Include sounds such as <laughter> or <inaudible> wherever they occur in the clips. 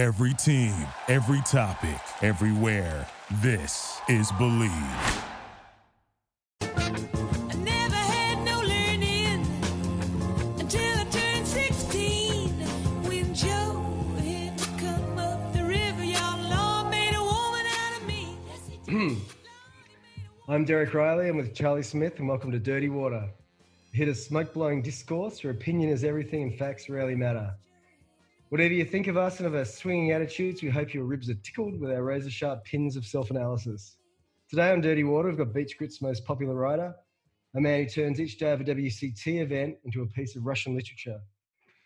Every team, every topic, everywhere. This is Believe. I never had no learning until I turned 16. When Joe had to come up the river, y'all law made a woman out of me. Yes, it did. Hmm. I'm Derek Riley. I'm with Charlie Smith, and welcome to Dirty Water. Hit a smoke blowing discourse where opinion is everything and facts rarely matter. Whatever you think of us and of our swinging attitudes, we hope your ribs are tickled with our razor sharp pins of self analysis. Today on Dirty Water, we've got Beach Grit's most popular writer, a man who turns each day of a WCT event into a piece of Russian literature,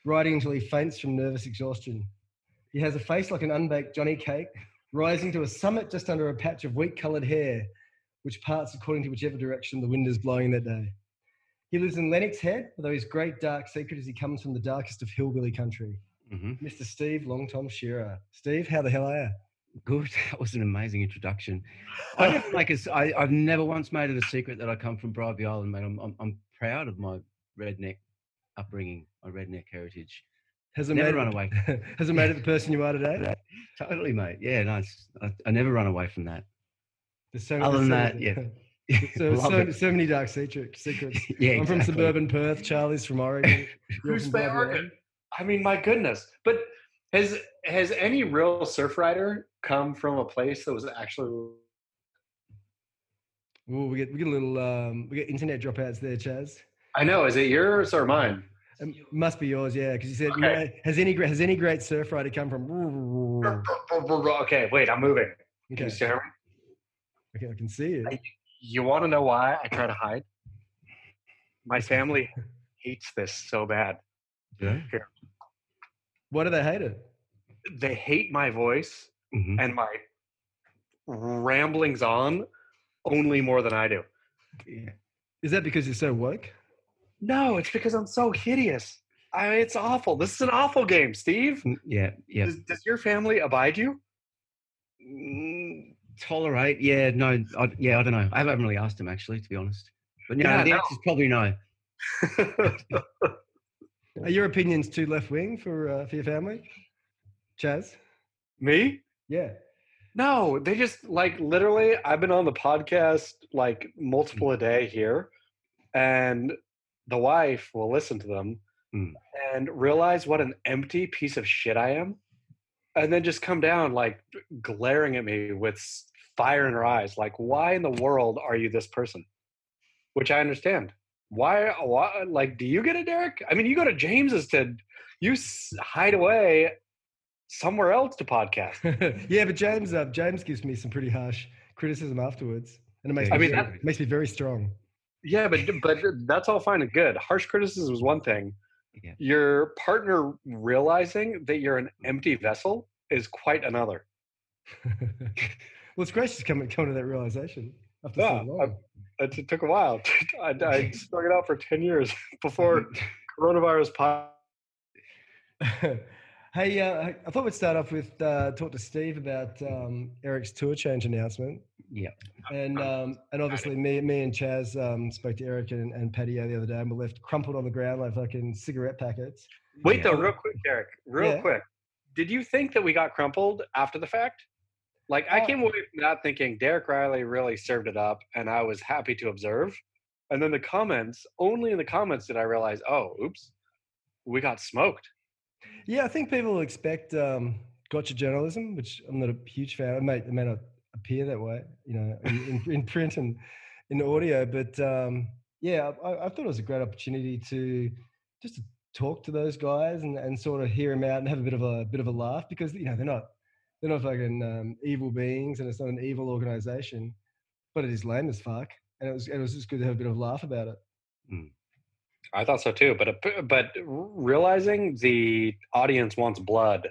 writing until he faints from nervous exhaustion. He has a face like an unbaked Johnny cake, rising to a summit just under a patch of wheat coloured hair, which parts according to whichever direction the wind is blowing that day. He lives in Lennox Head, although his great dark secret is he comes from the darkest of hillbilly country. Mm-hmm. Mr. Steve Long Tom Shearer. Steve, how the hell are you? Good. <laughs> That was an amazing introduction. <laughs> I don't like a s- I, I've never once made it a secret that I come from Bribie Island, mate. I'm, I'm, I'm proud of my redneck upbringing, my redneck heritage. Has it Never made run it, away. <laughs> Has it made it the person you are today? Totally, mate. Yeah, no, it's, I, I never run away from that. There's so, Other than so- that, So, so, it. so many dark secret- secrets. yeah, I'm from suburban Perth. Charlie's from Oregon. Who's from Oregon? I mean, my goodness. But has has any real surf rider come from a place that was actually Ooh, we get we get a little um, we get internet dropouts there, Chaz. I know, is it yours or mine? It must be yours, yeah, because you said Okay. has any great has any great surf rider come from? <laughs> Okay, wait, I'm moving. Can Okay, you still hear me? okay, I can see you. I- You want to know why I try to hide? My family <laughs> hates this so bad. Yeah. Why do they hate it? They hate my voice Mhm. and my ramblings on only more than I do. yeah. Is that because you're so woke? No, it's because I'm so hideous. I, it's awful. This is an awful game, Steve. Mm, Yeah, yeah. Does, does your family abide you? Mm, tolerate? Yeah, no, I, yeah, I don't know. I haven't really asked him actually, to be honest. But no, Yeah, the no. answer's probably no. <laughs> <laughs> Are your opinions too left wing for uh, for your family? Chaz? Me? Yeah. No, they just like literally. I've been on the podcast like multiple a day here, and the wife will listen to them Mm. and realize what an empty piece of shit I am, and then just come down like glaring at me with fire in her eyes. Like, why in the world are you this person? Which I understand. Why? Why? Like, do you get it, Derek? I mean, you go to James's to you hide away somewhere else to podcast. <laughs> yeah, but James uh, James gives me some pretty harsh criticism afterwards, and it makes Yeah, me I mean, very, that- makes me very strong. Yeah, but but that's all fine and good. Harsh criticism is one thing. Yeah. Your partner realizing that you're an empty vessel is quite another. <laughs> well, it's she's coming coming to that realization after Yeah, so long. It, it took a while. <laughs> I, I <laughs> stuck it out for ten years <laughs> before coronavirus. Po- hey, uh, I thought we'd start off with uh, talk to Steve about um, Eric's tour change announcement, Yeah. and um, and obviously me me and Chaz um, spoke to Eric and, and Patio the other day, and we left crumpled on the ground like fucking cigarette packets. Wait Yeah. though, real quick, Eric, Real Yeah. quick. Did you think that we got crumpled after the fact? Like I Uh, came away from that thinking Derek Riley really served it up, and I was happy to observe. And then the comments, only in the comments did I realize, oh, oops, we got smoked. Yeah, I think people expect um, gotcha journalism, which I'm not a huge fan. It may, it may not appear that way, you know, in, in, in print and in audio. But um, yeah, I, I thought it was a great opportunity to just to talk to those guys and, and sort of hear them out and have a bit of a bit of a laugh because you know they're not they're not fucking um, evil beings and it's not an evil organization, but it is lame as fuck. And it was it was just good to have a bit of a laugh about it. I thought so too, but but realizing the audience wants blood,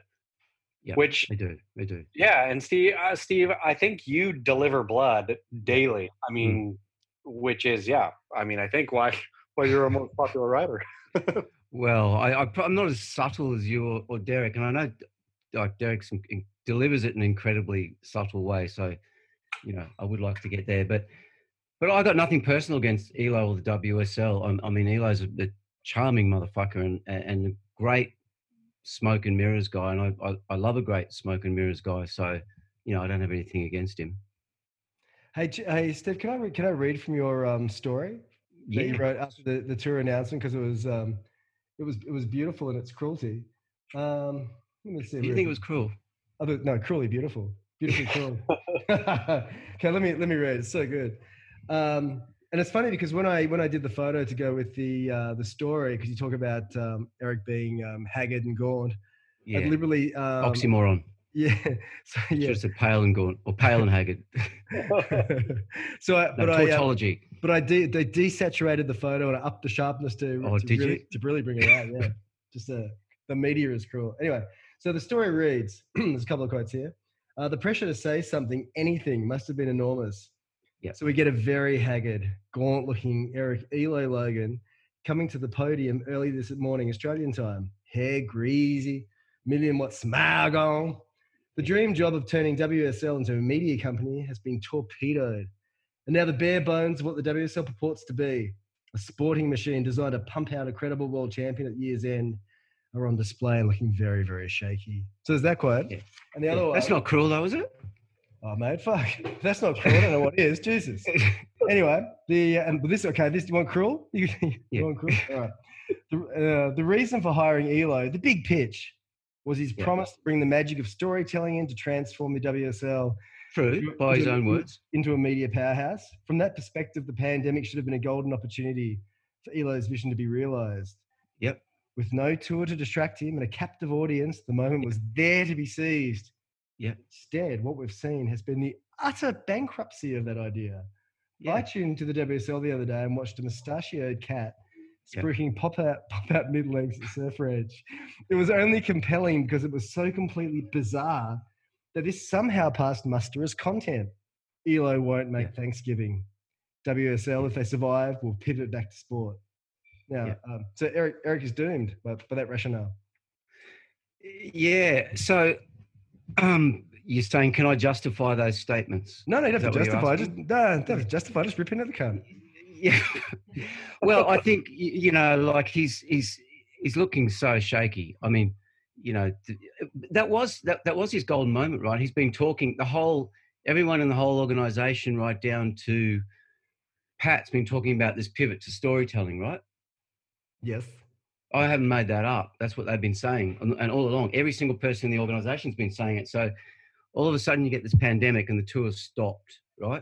Yeah. which They do. They do. yeah, and Steve, uh, Steve, I think you deliver blood daily. I mean, which is yeah, I mean, I think why <laughs> why you're a most popular writer. <laughs> Well, I, I, I'm not as subtle as you or, or Derek, and I know like Derek delivers it in an incredibly subtle way. So, you know, I would like to get there, but but I got nothing personal against Elo or the WSL. I, I mean, Elo's a, a charming motherfucker and and a great smoke and mirrors guy, and I, I, I love a great smoke and mirrors guy. So, you know, I don't have anything against him. Hey, hey, Steve, can I re- can I read from your um, story that you wrote after the, the tour announcement because it was um, it was it was beautiful in its cruelty. Um, let me see. Do you think it was cruel? Other, no, cruelly beautiful. Beautifully cruel. <laughs> <laughs> okay, let me let me read. It's so good. Um, and it's funny because when I when I did the photo to go with the uh, the story, because you talk about um, Eric being um, haggard and gaunt, Yeah. I deliberately um, Oxymoron. <laughs> yeah. So yeah. have said pale and gaunt or pale and haggard. so I, No, but I uh, tautology. but I de- they desaturated the photo and I upped the sharpness to, Oh, to really, to really bring it out. Yeah, just uh, the media is cruel. Anyway, so the story reads: <clears throat> there's a couple of quotes here. Uh, the pressure to say something, anything, must have been enormous. Yep. So we get a very haggard, gaunt-looking Eric Elo Logan coming to the podium early this morning Australian time. Hair greasy, million watt smile on. The dream job of turning WSL into a media company has been torpedoed. And now the bare bones of what the WSL purports to be, a sporting machine designed to pump out a credible world champion at year's end, are on display and looking very, very shaky. So there's that quote. Yeah. And the other one, That's not cruel though, is it? oh mate, fuck, <laughs> that's not cruel. I don't know what is. Jesus. <laughs> Anyway, the uh, and this okay. This you want cruel? You, <laughs> you Yeah. want cruel? All right. The, uh, the reason for hiring Elo, the big pitch, was his Yeah. promise to bring the magic of storytelling in to transform the WSL True, by his own words. into a media powerhouse. From that perspective, the pandemic should have been a golden opportunity for Elo's vision to be realized. Yep. With no tour to distract him and a captive audience, the moment was there to be seized. Yep. Instead, what we've seen has been the utter bankruptcy of that idea. I tuned to the WSL the other day and watched a mustachioed cat Yep. pop out <laughs> pop out mid lengths at Surfer Edge. It was only compelling because it was so completely bizarre that this somehow passed muster as content. Elo won't make Yeah. Thanksgiving. WSL, if they survive, will pivot back to sport. Now, Yeah. um, so Eric Eric is doomed by, by that rationale. Yeah. So, um, you're saying, can I justify those statements? No, no, you don't have to that what you're justify. Just no, you don't have to justify. Just rip into the cunt. Yeah. well, I think you know, like he's he's he's looking so shaky. I mean, you know, that was that that was his golden moment, right? He's been talking the whole everyone in the whole organization, right down to Pat's been talking about this pivot to storytelling, right? Yes. I haven't made that up. That's what they've been saying, and, and all along, every single person in the organization's been saying it. So, all of a sudden, you get this pandemic, and the tour's stopped, right?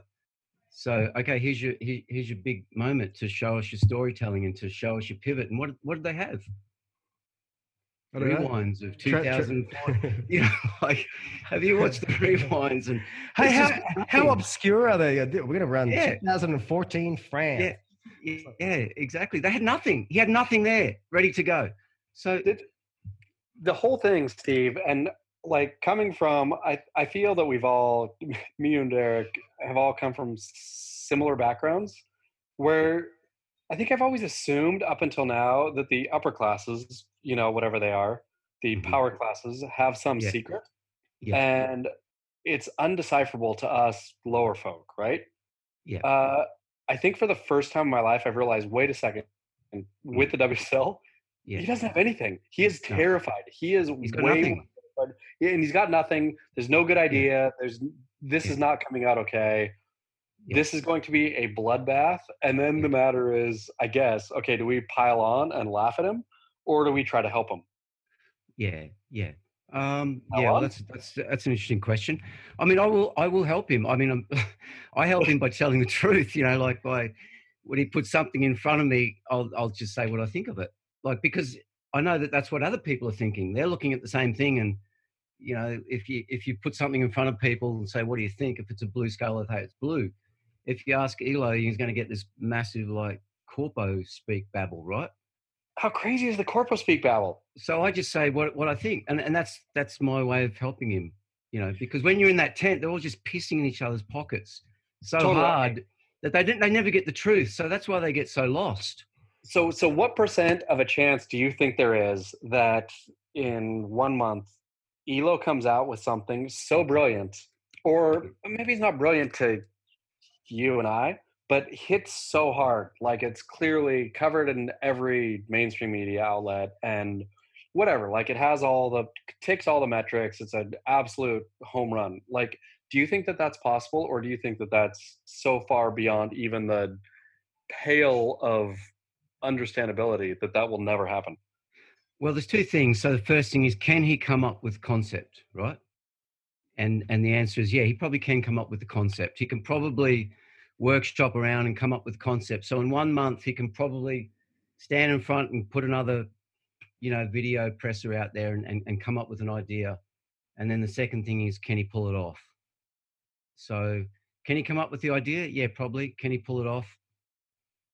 So, okay, here's your here- here's your big moment to show us your storytelling and to show us your pivot. And what what did they have? Don't know. Rewinds of Tra- tra- 2004. <laughs> you know, like have you watched the <laughs> rewinds? And Hey, how, how obscure are they? We're going to run Yeah. 2014 France. Yeah. Yeah, exactly. They had nothing. He had nothing there, ready to go. So Did- the whole thing, Steve, and like coming from, I, I feel that we've all, <laughs> me and Eric, have all come from similar backgrounds where I think I've always assumed up until now that the upper classes, you know, whatever they are, the Mhm. power classes have some Yeah. secret. Yeah. And it's undecipherable to us lower folk, right? Yeah. Uh, I think for the first time in my life, I've realized, wait a second, and with the WSL, yeah, he doesn't have anything. He is terrified. He is he's way more terrified. Yeah, and he's got nothing. There's no good idea. There's this Yeah. is not coming out okay. Yeah. This is going to be a bloodbath. And then Yeah. the matter is, I guess, okay, do we pile on and laugh at him, or do we try to help him? Yeah, yeah. Um, yeah, well, that's that's that's an interesting question. I mean, I will I will help him. I mean, I'm, <laughs> I help him by telling the <laughs> truth. You know, like by when he puts something in front of me, I'll I'll just say what I think of it. Like because I know that that's what other people are thinking. They're looking at the same thing, and you know, if you if you put something in front of people and say, "What do you think?" If it's a blue scale, they say it's blue. If you ask Elo, he's going to get this massive like corpo speak babble, right? How crazy is the corpo speak babble? so I just say what what I think, and and that's that's my way of helping him, you know, because when you're in that tent, they're all just pissing in each other's pockets so Totally. hard that they didn't they never get the truth. So that's why they get so lost. So, so what percent of a chance do you think there is that in one month, Elo comes out with something so brilliant, or maybe it's not brilliant to you and I, but hits so hard, like it's clearly covered in every mainstream media outlet, and whatever. Like it has all the ticks all the metrics. It's an absolute home run. Like, do you think that that's possible, or do you think that that's so far beyond even the pale of understandability that that will never happen? Well, there's two things. So the first thing is, can he come up with concept, right? And and the answer is yeah, he probably can come up with the concept. He can probably workshop around and come up with concepts. So in one month, he can probably stand in front and put another, you know, video presser out there and, and, and come up with an idea. And then the second thing is, can he pull it off? So can he come up with the idea? Yeah, probably. Can he pull it off?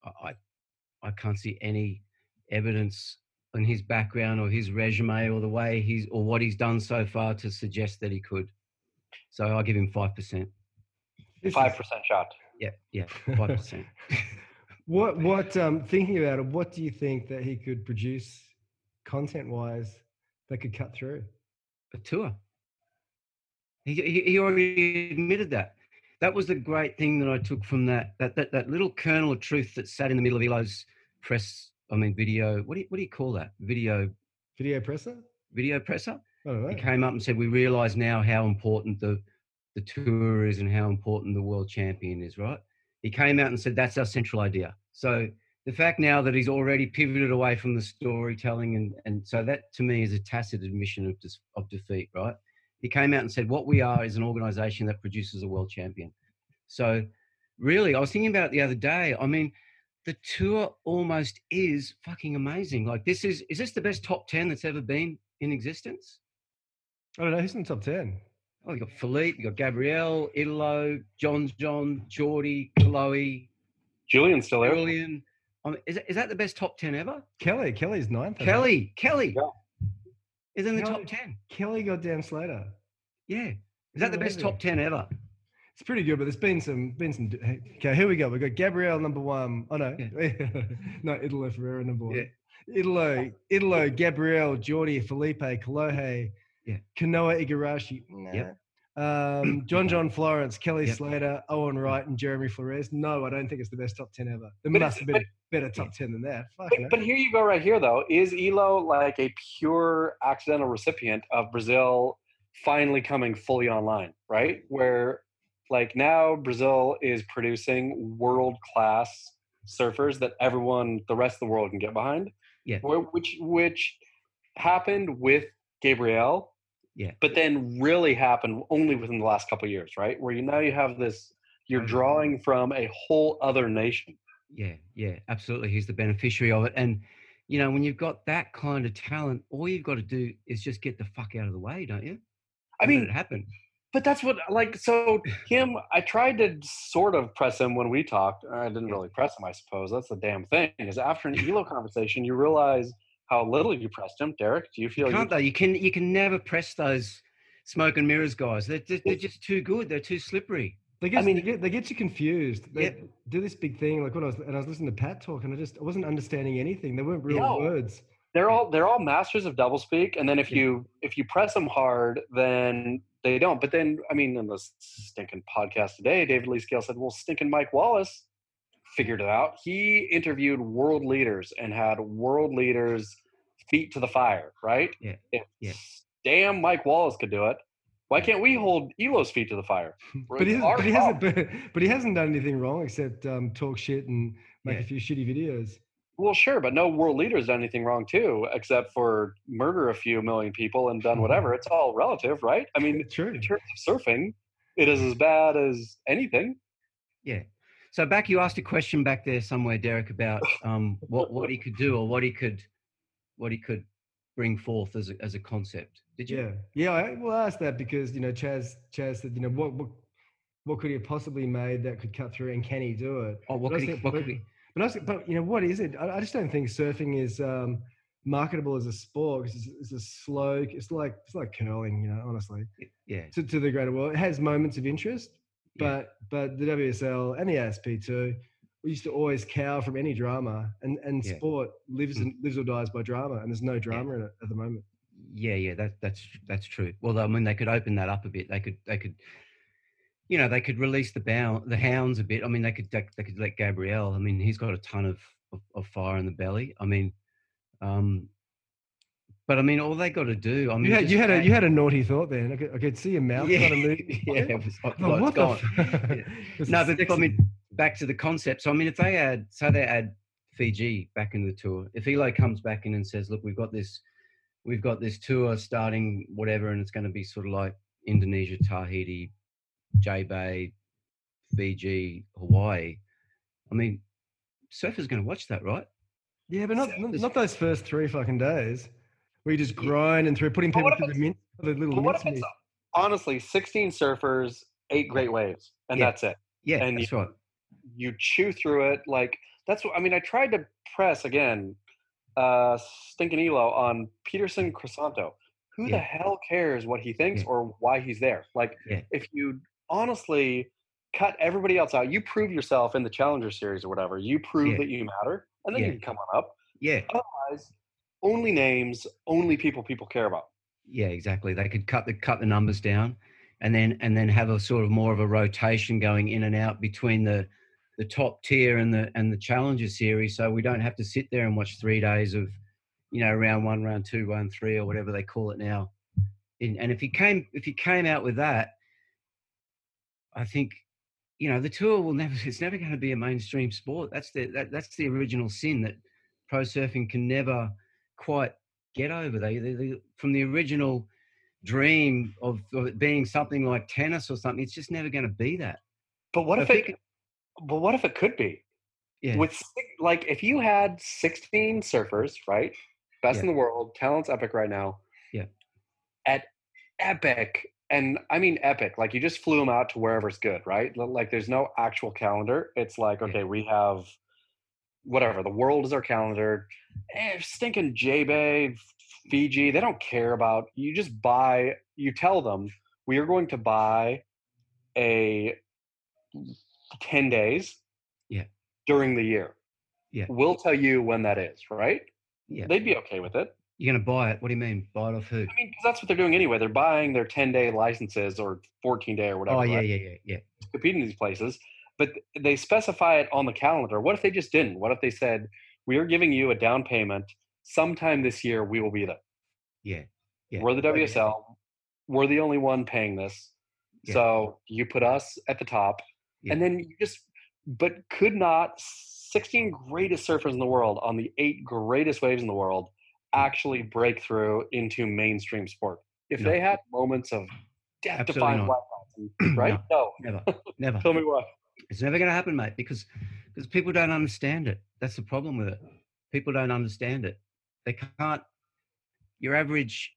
I I, I can't see any evidence in his background or his resume or the way he's or what he's done so far to suggest that he could. So I'll give him five percent. Five percent shot. Yeah, yeah, <laughs> five percent. What what um thinking about it, what do you think that he could produce content wise that could cut through? a tour. He, he, he already admitted that. That was the great thing that I took from that, that that that little kernel of truth that sat in the middle of Elo's press. I mean, video. What do you, what do you call that? Video Video presser? video presser. I don't know. He came up and said, "We realise now how important the the tour is and how important the world champion is." Right? He came out and said, "That's our central idea." So the fact now that he's already pivoted away from the storytelling, and and so that to me is a tacit admission of dis, of defeat. Right? He came out and said, "What we are is an organisation that produces a world champion." So really, I was thinking about it the other day. I mean. The tour almost is fucking amazing. Like this is is this the best top ten that's ever been in existence? I don't know, who's in the top ten? Oh, you got Filipe, you got Gabriel, Italo, John, John, Jordy, Chloe, Julian's still there. Julian. I mean, is, is that the best top 10 ever? Kelly. Kelly's ninth. Kelly, Kelly Yeah. is in the Kelly. top 10. Kelly goddamn Slater. Yeah. Is that the best top 10 ever? It's pretty good, but there's been some been some. Okay, here we go. We've got Gabriel number one. Oh no, <laughs> no, Italo Ferreira number one. Yeah. Italo, Italo, Gabriel, Jordy, Filipe, Kalohe, Yeah. Kanoa Igarashi. Yep. Um, <clears throat> John John Florence, Kelly Yep. Slater, Owen Wright, and Jeremy Flores. No, I don't think it's the best top ten ever. There But must have been a better top ten than that. But, but here you go, right here though. Is Elo like a pure accidental recipient of Brazil finally coming fully online? Right, where like now Brazil is producing world class surfers that everyone, the rest of the world, can get behind. Yeah. Which which happened with Gabriel. Yeah. But then really happened only within the last couple of years, right? Where you now you have this. You're Mhm. drawing from a whole other nation. Yeah, yeah, absolutely. He's the beneficiary of it. And, you know, when you've got that kind of talent, all you've got to do is just get the fuck out of the way, don't you? I And mean, it happen. But that's what like so him. I tried to sort of press him when we talked. I didn't really press him. I suppose that's the damn thing. Is after an Elo conversation, you realize how little you pressed him. Derek, do you feel You you, can't though. You can you can never press those smoke and mirrors guys. They're, they're, they're just too good. They're too slippery. They get, mean- they get they get you confused. They Yep. do this big thing like when I was and I was listening to Pat talk and I just I wasn't understanding anything. They weren't real No. words. they're all they're all masters of doublespeak. And then if Yeah. you if you press them hard, then they don't. But then I mean, in the stinking podcast today, David Lee Scale said, "Well, stinking Mike Wallace figured it out. He interviewed world leaders and had world leaders feet to the fire. Right? Yeah. If Yeah. damn Mike Wallace could do it. Why can't we hold Elo's feet to the fire? <laughs> But he, hasn't, but he hasn't but, but he hasn't done anything wrong except um, talk shit and make Yeah. a few shitty videos. Well, sure, but no world leader's done anything wrong too, except for murder a few million people and done <laughs> whatever. It's all relative, right? I mean, in terms of surfing, it is as bad as anything. Yeah. So back, you asked a question back there somewhere, Derek, about um, what what he could do or what he could what he could bring forth as a, as a concept. Did you? Yeah, yeah. I well I asked that because you know Chaz Chaz said you know what what what could he have possibly made that could cut through and can he do it? Oh, what But could he? What but- could he? But I was, but you know what is it? I, I just don't think surfing is um, marketable as a sport because it's, it's a slow. It's like it's like curling, you know. Honestly, Yeah. to, to the greater world, it has moments of interest, Yeah. but but the WSL and the ASP too, we used to always cower from any drama, and and Yeah. sport lives Mm. and lives or dies by drama, and there's no drama in it at the moment. Yeah, yeah, that that's that's true. Well, I mean, they could open that up a bit. They could they could, you know, they could release the bound the hounds a bit. I mean, they could they, they could let Gabriel. I mean, he's got a ton of, of of fire in the belly. I mean, um, But I mean, all they got to do. I mean, You had you had a you had a naughty thought then. I could, I could see your mouth yeah, kind of move. <laughs> yeah, it was Oh, what the f- Yeah. <laughs> No, but I mean, back to the concept. So I mean, if they add, say they add Fiji back in the tour, if Elo comes back in and says, "Look, we've got this, we've got this tour starting whatever, and it's going to be sort of like Indonesia, Tahiti, J Bay, Fiji, Hawaii." I mean, surfers going to watch that, right? yeah, but not not, not those first three fucking days. Where you just Yeah. grind and through putting people through the, min, the little But what if mince meat. honestly 16 surfers, eight great waves, and Yeah. that's it? Yeah, And that's you- right. You chew through it like that's what I mean. I tried to press again, uh, stinking Elo on Peterson Crisanto. Who the hell cares what he thinks Yeah. or why he's there? Like, Yeah. if you honestly cut everybody else out, you prove yourself in the Challenger Series or whatever. You prove Yeah. that you matter, and then Yeah. you can come on up. Yeah, Otherwise, only names, only people people care about. yeah, exactly. They could cut the cut the numbers down, and then and then have a sort of more of a rotation going in and out between the the top tier and the and the challenger series, so we don't have to sit there and watch three days of, you know, round one, round two, round three, or whatever they call it now. And, and if he came if he came out with that, I think, you know, the tour will never <laughs> it's never going to be a mainstream sport. That's the that, that's the original sin that pro surfing can never quite get over. They, they, they from the original dream of, of it being something like tennis or something. It's just never going to be that. But what So if if it? you But what if it could be? Yeah, With like, if you had 16 surfers, right, best Yeah. in the world, talent's epic right now. Yeah. At epic, and I mean epic. Like you just flew them out to wherever's good, right? Like there's no actual calendar. It's like Yeah. okay, we have whatever. The world is our calendar. Eh, stinking J Bay, Fiji. They don't care about. You just buy. You tell them we are going to buy a 10 days Yeah. during the year. Yeah. We'll tell you when that is, right? yeah. They'd be okay with it. You're going to buy it. What do you mean? Buy it off who? I mean, that's what they're doing anyway. They're buying their 10 day licenses or 14 day or whatever. Oh yeah, right? yeah, yeah, yeah. in these places, but they specify it on the calendar. What if they just didn't? What if they said, we are giving you a down payment sometime this year, we will be there. Yeah. Yeah. We're the. WSL. We're the only one paying this. Yeah. So you put us at the top. Yeah. And then you just, but could not 16 greatest surfers in the world on the eight greatest waves in the world actually break through into mainstream sport? If No. they had moments of death defying <clears throat> right? No. Never, <laughs> never. Tell me why. It's never going to happen, mate, because because people don't understand it. That's the problem with it. People don't understand it. They can't. Your average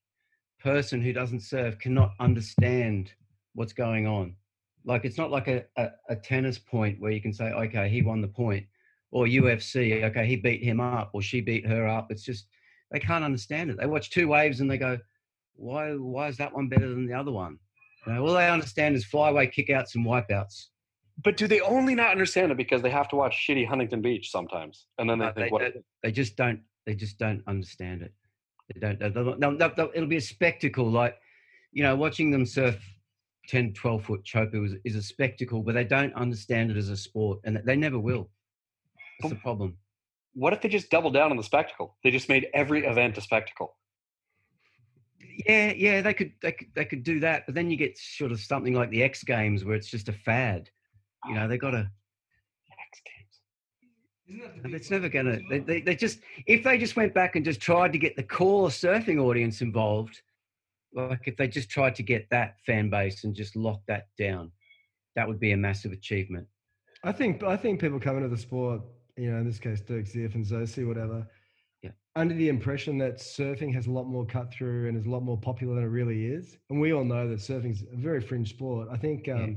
person who doesn't surf cannot understand what's going on. Like it's not like a, a, a tennis point where you can say, okay, he won the point, or UFC, okay, he beat him up or she beat her up. It's just they can't understand it. They watch two waves and they go, why why is that one better than the other one? You know, all they understand is flyway kickouts and wipeouts. But do they only not understand it because they have to watch shitty Huntington Beach sometimes, and then they No, think, they "What?" Uh, don't- they just don't they just don't understand it they don't they no, no, no, it'll be a spectacle like you know watching them surf 10 12 foot choker is, is a spectacle but they don't understand it as a sport and they never will that's the problem What if they just doubled down on the spectacle? They just made every event a spectacle. yeah yeah they could they could they could do that but then you get sort of something like the x games where it's just a fad you know they got to X Games. it's never gonna they, they, they just if they just went back and just tried to get the core surfing audience involved like if they just tried to get that fan base and just lock that down that would be a massive achievement I think I think people come into the sport, you know, in this case Dirk Ziff and Zosi, whatever, Yeah. under the impression that surfing has a lot more cut through and is a lot more popular than it really is. And we all know that surfing's a very fringe sport. I think um, Yeah.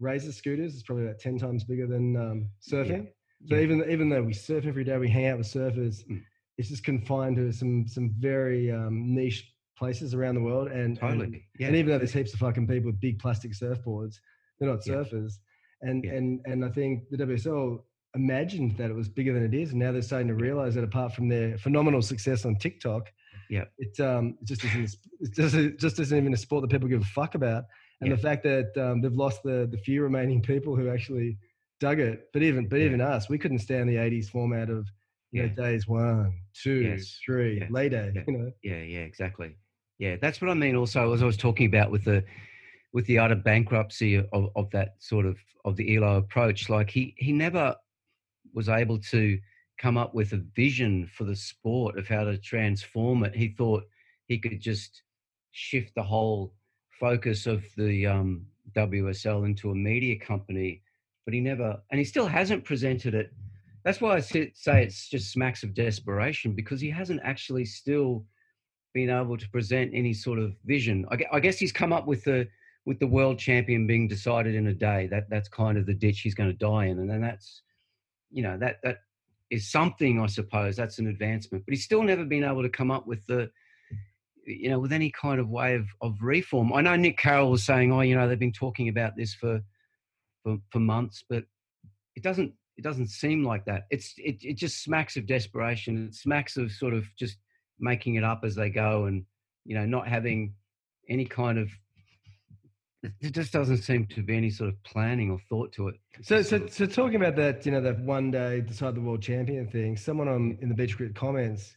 Razor scooters is probably about ten times bigger than um, surfing. So Yeah. even even though we surf every day, we hang out with surfers. Mm. It's just confined to some some very um, niche places around the world. And and- totally yeah and even though there's heaps of fucking people with big plastic surfboards, they're not Yeah. surfers. And Yeah. and and I think the WSL imagined that it was bigger than it is, and now they're starting to realize that apart from their phenomenal success on TikTok, Yeah. it um it just isn't it just it just isn't even a sport that people give a fuck about. And Yeah. the fact that um, they've lost the the few remaining people who actually dug it, but even but Yeah. even us, we couldn't stand the '80s format of you know, days one, two, Yes. three, Yeah. later, Yeah. you know. Yeah, yeah, exactly. Yeah, that's what I mean. Also, as I was talking about with the with the utter bankruptcy of, of that sort of of the Elo approach, like he he never was able to come up with a vision for the sport of how to transform it. He thought he could just shift the whole focus of the um, WSL into a media company, but he never, and he still hasn't presented it. That's why I say it's just smacks of desperation because he hasn't actually still been able to present any sort of vision. I, I guess he's come up with the with the world champion being decided in a day. That that's kind of the ditch he's going to die in, and then that's you know that that is something I suppose. That's an advancement, but he's still never been able to come up with the you know with any kind of way of, of reform. I know Nick Carroll was saying, oh, you know, they've been talking about this for for, for months, but it doesn't it doesn't seem like that. It's it, it just smacks of desperation. It smacks of sort of just making it up as they go and you know not having any kind of it just doesn't seem to be any sort of planning or thought to it. So, so, so talking about that, you know, that one day decide the world champion thing. Someone on in the Beach Grit comments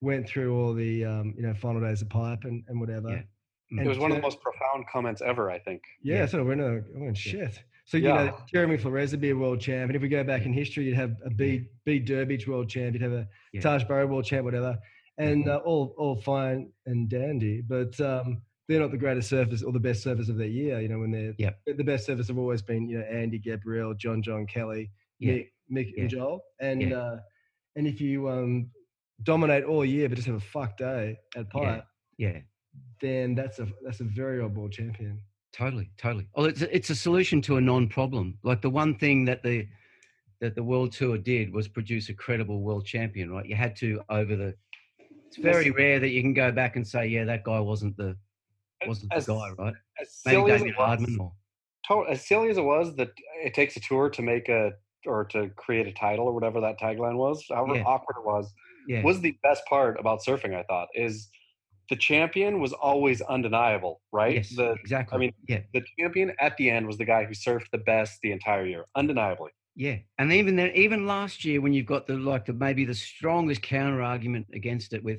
went through all the, um, you know, final days of pipe and, and whatever. Yeah. And It was one of the most profound comments ever, I think. Yeah, Yeah. sort of went, uh, went shit. So you Yeah. know, Jeremy Flores would be a world champ, and if we go back in history, you'd have a B B Durbridge world champ, you'd have a Yeah. Taj Burrow world champ, whatever, and uh, all all fine and dandy, but um, they're not the greatest surfers or the best surfers of their year. You know, when they're Yep. the best surfers have always been you know Andy Gabriel, John John Kelly. Mick, Mick and Joel, and uh, and if you um, dominate all year but just have a fuck day at pipe, yeah. then that's a that's a very old world champion. Totally, totally. Well, it's a, it's a solution to a non-problem. Like the one thing that the that the world tour did was produce a credible world champion. Right? You had to over the. It's very rare that you can go back and say, yeah, that guy wasn't the wasn't As- the guy, right? As Maybe silly as David it was- Hardman or to- as silly as it was that it takes a tour to make a or to create a title or whatever that tagline was, however Yeah. awkward it was, yeah, was the best part about surfing. I thought is the champion was always undeniable, right? yes, The exactly. I mean, yeah, the champion at the end was the guy who surfed the best the entire year, undeniably. yeah. And even then, even last year, when you've got the like the maybe the strongest counter argument against it with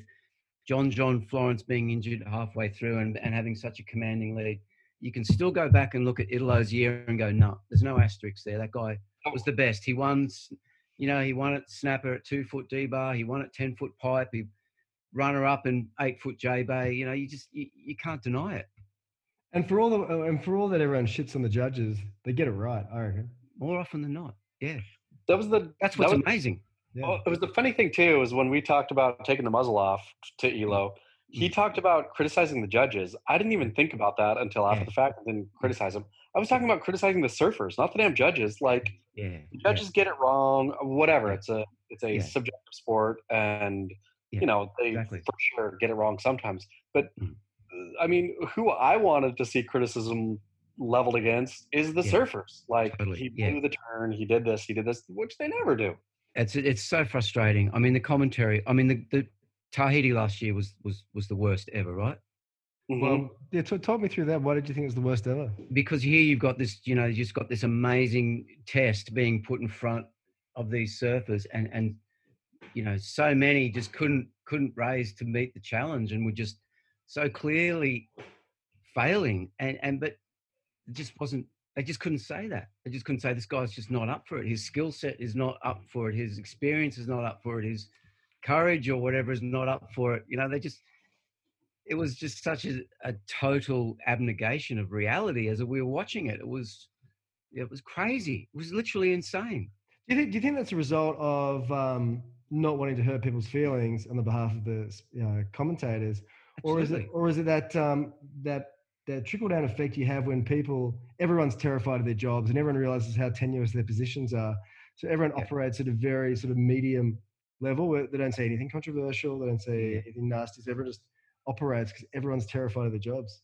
John John Florence being injured halfway through and, and having such a commanding lead, you can still go back and look at Italo's year and go, no, there's no asterisks there. That guy oh. was the best. He won, you know, he won at snapper at two foot D bar. He won at ten foot pipe. He runner up in eight foot J bay. You know, you just you, you can't deny it. And for all the and for all that everyone shits on the judges, they get it right. I reckon. More often than not, yeah. That was the That's that what's was, amazing. Yeah. Oh, it was the funny thing too is when we talked about taking the muzzle off to Elo, mm. he talked about criticizing the judges. I didn't even think about that until after Yeah. the fact and didn't criticize them. I was talking about criticizing the surfers, not the damn judges. Like Yeah, judges get it wrong, whatever. It's a it's a Yeah. subjective sport, and Yeah, you know they exactly. for sure get it wrong sometimes. But Mm. uh, I mean, who I wanted to see criticism leveled against is the Yeah. surfers. Like Totally, he yeah. blew the turn, he did this, he did this, which they never do. it's it's so frustrating. I mean, the commentary. I mean, the, the Tahiti last year was was was the worst ever, right? Mhm. Well, yeah. T- talk me through that. Why did you think it was the worst ever? because here you've got this, you know, you just got this amazing test being put in front of these surfers, and and you know, so many just couldn't couldn't raise to meet the challenge, and were just so clearly failing, and and but it just wasn't. They just couldn't say that. They just couldn't say this guy's just not up for it. His skill set is not up for it. His experience is not up for it. His courage or whatever is not up for it. You know, they just it was just such a, a total abnegation of reality as we were watching it. It was it was crazy. It was literally insane. Do you think? Do you think that's a result of um, not wanting to hurt people's feelings on the behalf of the you know, commentators, or is it, or is it that um, that that trickle down effect you have when people, everyone's terrified of their jobs, and everyone realizes how tenuous their positions are. So everyone Yeah. operates at a very sort of medium level where they don't say anything controversial, they don't say Yeah. anything nasty. So everyone just operates because everyone's terrified of their jobs.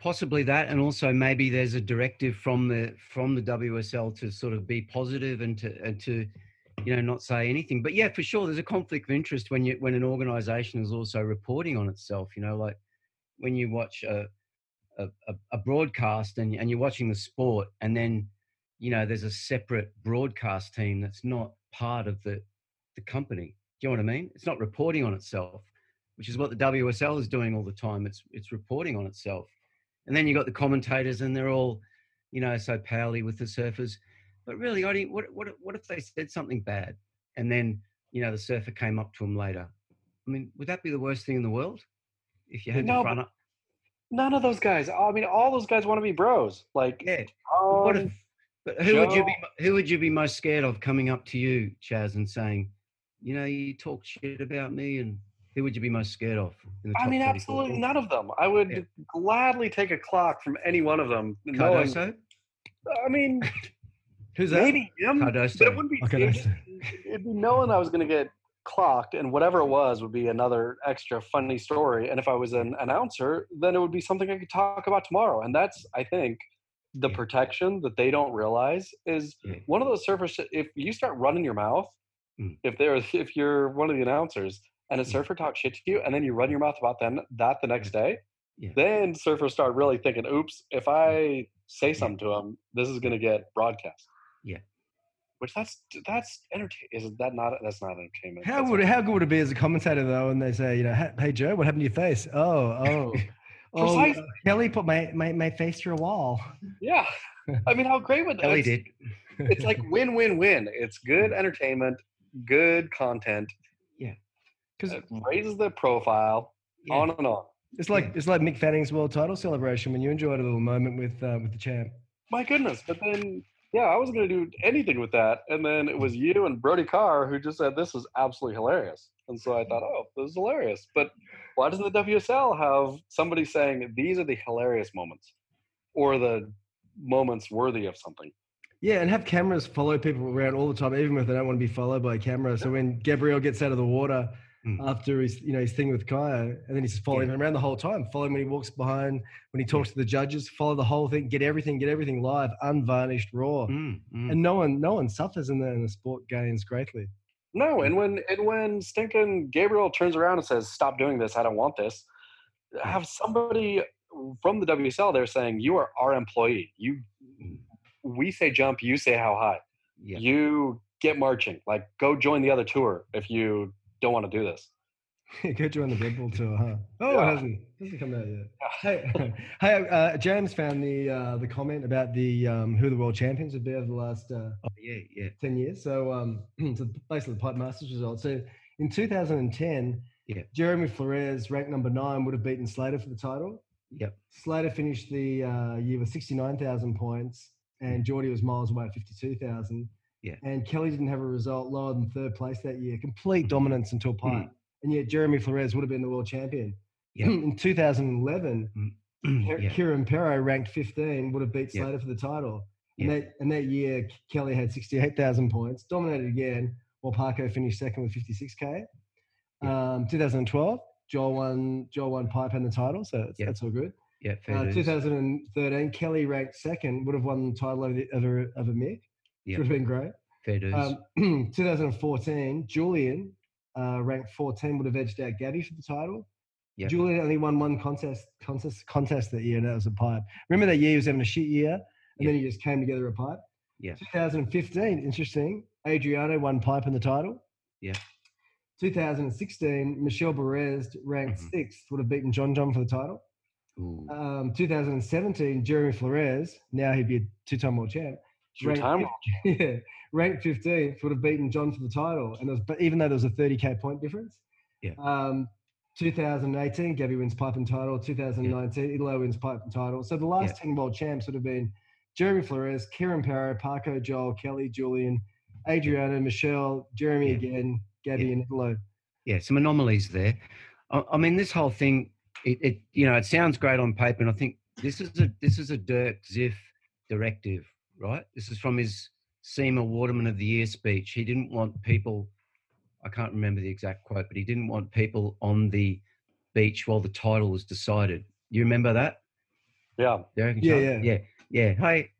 Possibly that, and also maybe there's a directive from the from the WSL to sort of be positive and to and to you know not say anything. But yeah, for sure, there's a conflict of interest when you when an organisation is also reporting on itself. You know, like when you watch a a, a, a broadcast and and you're watching the sport, and then you know there's a separate broadcast team that's not part of the the company. Do you know what I mean? It's not reporting on itself, which is what the WSL is doing all the time. It's it's reporting on itself. And then you got the commentators, and they're all, you know, so pally with the surfers. But really, I didn't. What what what if they said something bad, and then you know the surfer came up to him later? I mean, would that be the worst thing in the world? If you had No, to front up, None of those guys. I mean, all those guys want to be bros. Like, yeah. Um, if? But who would you be? Who would you be most scared of coming up to you, Chaz, and saying, you know, you talk shit about me, and who would you be most scared of? In the I mean, 24? absolutely none of them. I would Yeah. gladly take a clock from any one of them. knowing- Cardoso. I mean, <laughs> Who's that? maybe him, but Cardoso. it wouldn't be. Okay, it'd, it'd be knowing I was going to get clocked, and whatever it was would be another extra funny story. And if I was an announcer, then it would be something I could talk about tomorrow. And that's, I think, the Yeah. protection that they don't realize is Yeah. one of those surfers. If you start running your mouth, Mm. if they're if you're one of the announcers and a surfer talks shit to you, and then you run your mouth about them that the next day, Yeah. then surfers start really thinking, "Oops, if I say something to them this is going to get broadcast." Yeah. Which that's that's entertain. Is that not that's not entertainment? How That's would how good would it be as a commentator though, and they say, you know, "Hey- Joe, what happened to your face? Oh, oh, <laughs> oh, uh, Kelly put my, my my face through a wall. Yeah. I mean, how great would that? It's, did. it's like <laughs> win win win. It's good entertainment, good content. Because It raises their profile. Yeah. On and on. it's like it's like Mick Fanning's world title celebration when you enjoyed a little moment with uh, with the champ. My goodness. But then, yeah, I wasn't going to do anything with that. And then it was you and Brodie Carr who just said this is absolutely hilarious. And so I thought, oh, this is hilarious. But why doesn't the WSL have somebody saying these are the hilarious moments or the moments worthy of something? Yeah, and have cameras follow people around all the time, even if they don't want to be followed by a camera. So when Gabriel gets out of the water Mm. after his you know his thing with Caio, and then he's following Yeah. him around the whole time, follow him when he walks behind, when he talks to the judges, follow the whole thing, get everything, get everything live, unvarnished, raw. Mm, mm. And no one no one suffers in the, in the sport gains greatly. No, and when and when stinking Gabriel turns around and says, "Stop doing this. I don't want this," have somebody from the WSL there saying, "You are our employee. You, we say jump, you say how high. yeah. You get marching. Like go join the other tour if you don't want to do this." <laughs> Go join the Red Bull tour, huh? Oh, Yeah. it hasn't hasn't come out yet. Hey, <laughs> hey, uh, James found the uh, the comment about the um, who the world champions would be over the last uh, Oh, yeah, yeah. 10 years. So, um, <clears throat> so basically the Pipe Masters results. So in 2010, Yeah. Jeremy Flores, ranked number nine, would have beaten Slater for the title. Yep. Slater finished the uh, year with 69,000 points, and Jordy was miles away at 52,000. Yeah. And Kelly didn't have a result lower than third place that year. Complete dominance until Pipe. Mm. And yet Jeremy Flores would have been the world champion. <clears throat> Yeah. in 2011, <clears throat> Ki- yeah. Kieren Perrow, ranked 15, would have beat Yeah. Slater for the title. And, Yeah. that, and that year, Kelly had 68,000 points, dominated again, while Parko finished second with 56K. Um, 2012, Joel won, Joel won Pipe and the title, so that's, Yeah. that's all good. Yeah, fair Uh, 2013, Kelly ranked second, would have won the title over, the, over, over Mick, Which would have been great. fair dues. Um, <clears throat> 2014, Julian uh, ranked 14, would have edged out Gabby for the title. Yeah. Julian only won one contest contest contest that year, and that was a pipe. Remember that year he was having a shit year, and Yeah. then he just came together a pipe. Yeah. 2015, interesting. Adriano won pipe in the title. Yeah. 2016, Michel Bourez ranked Mhm. sixth, would have beaten John John for the title. Um, 2017, Jeremy Flores, now he'd be a two-time world champ. Ranked Two-time fif- yeah, ranked 15th, would have beaten John for the title. And was, but even though there was a 30k point difference. Yeah. Um, 2018, Gabby wins pipe and title. 2019, Italo wins pipe and title. So the last 10 world champs would have been Jeremy Flores, Kieren Perrow, Parko, Joel, Kelly, Julian, Adriano, Michel, Jeremy Yeah. again, Gabby, Yeah. and Italo. yeah, some anomalies there. I, I mean, this whole thing, it, it you know, it sounds great on paper, and I think this is a this is a Dirk Ziff directive, right? This is from his SIMA Waterman of the Year speech. He didn't want people. I can't remember the exact quote, but he didn't want people on the beach while the title was decided. You remember that? Yeah. Derek and Yeah, Charlie? yeah. yeah, yeah. Hey,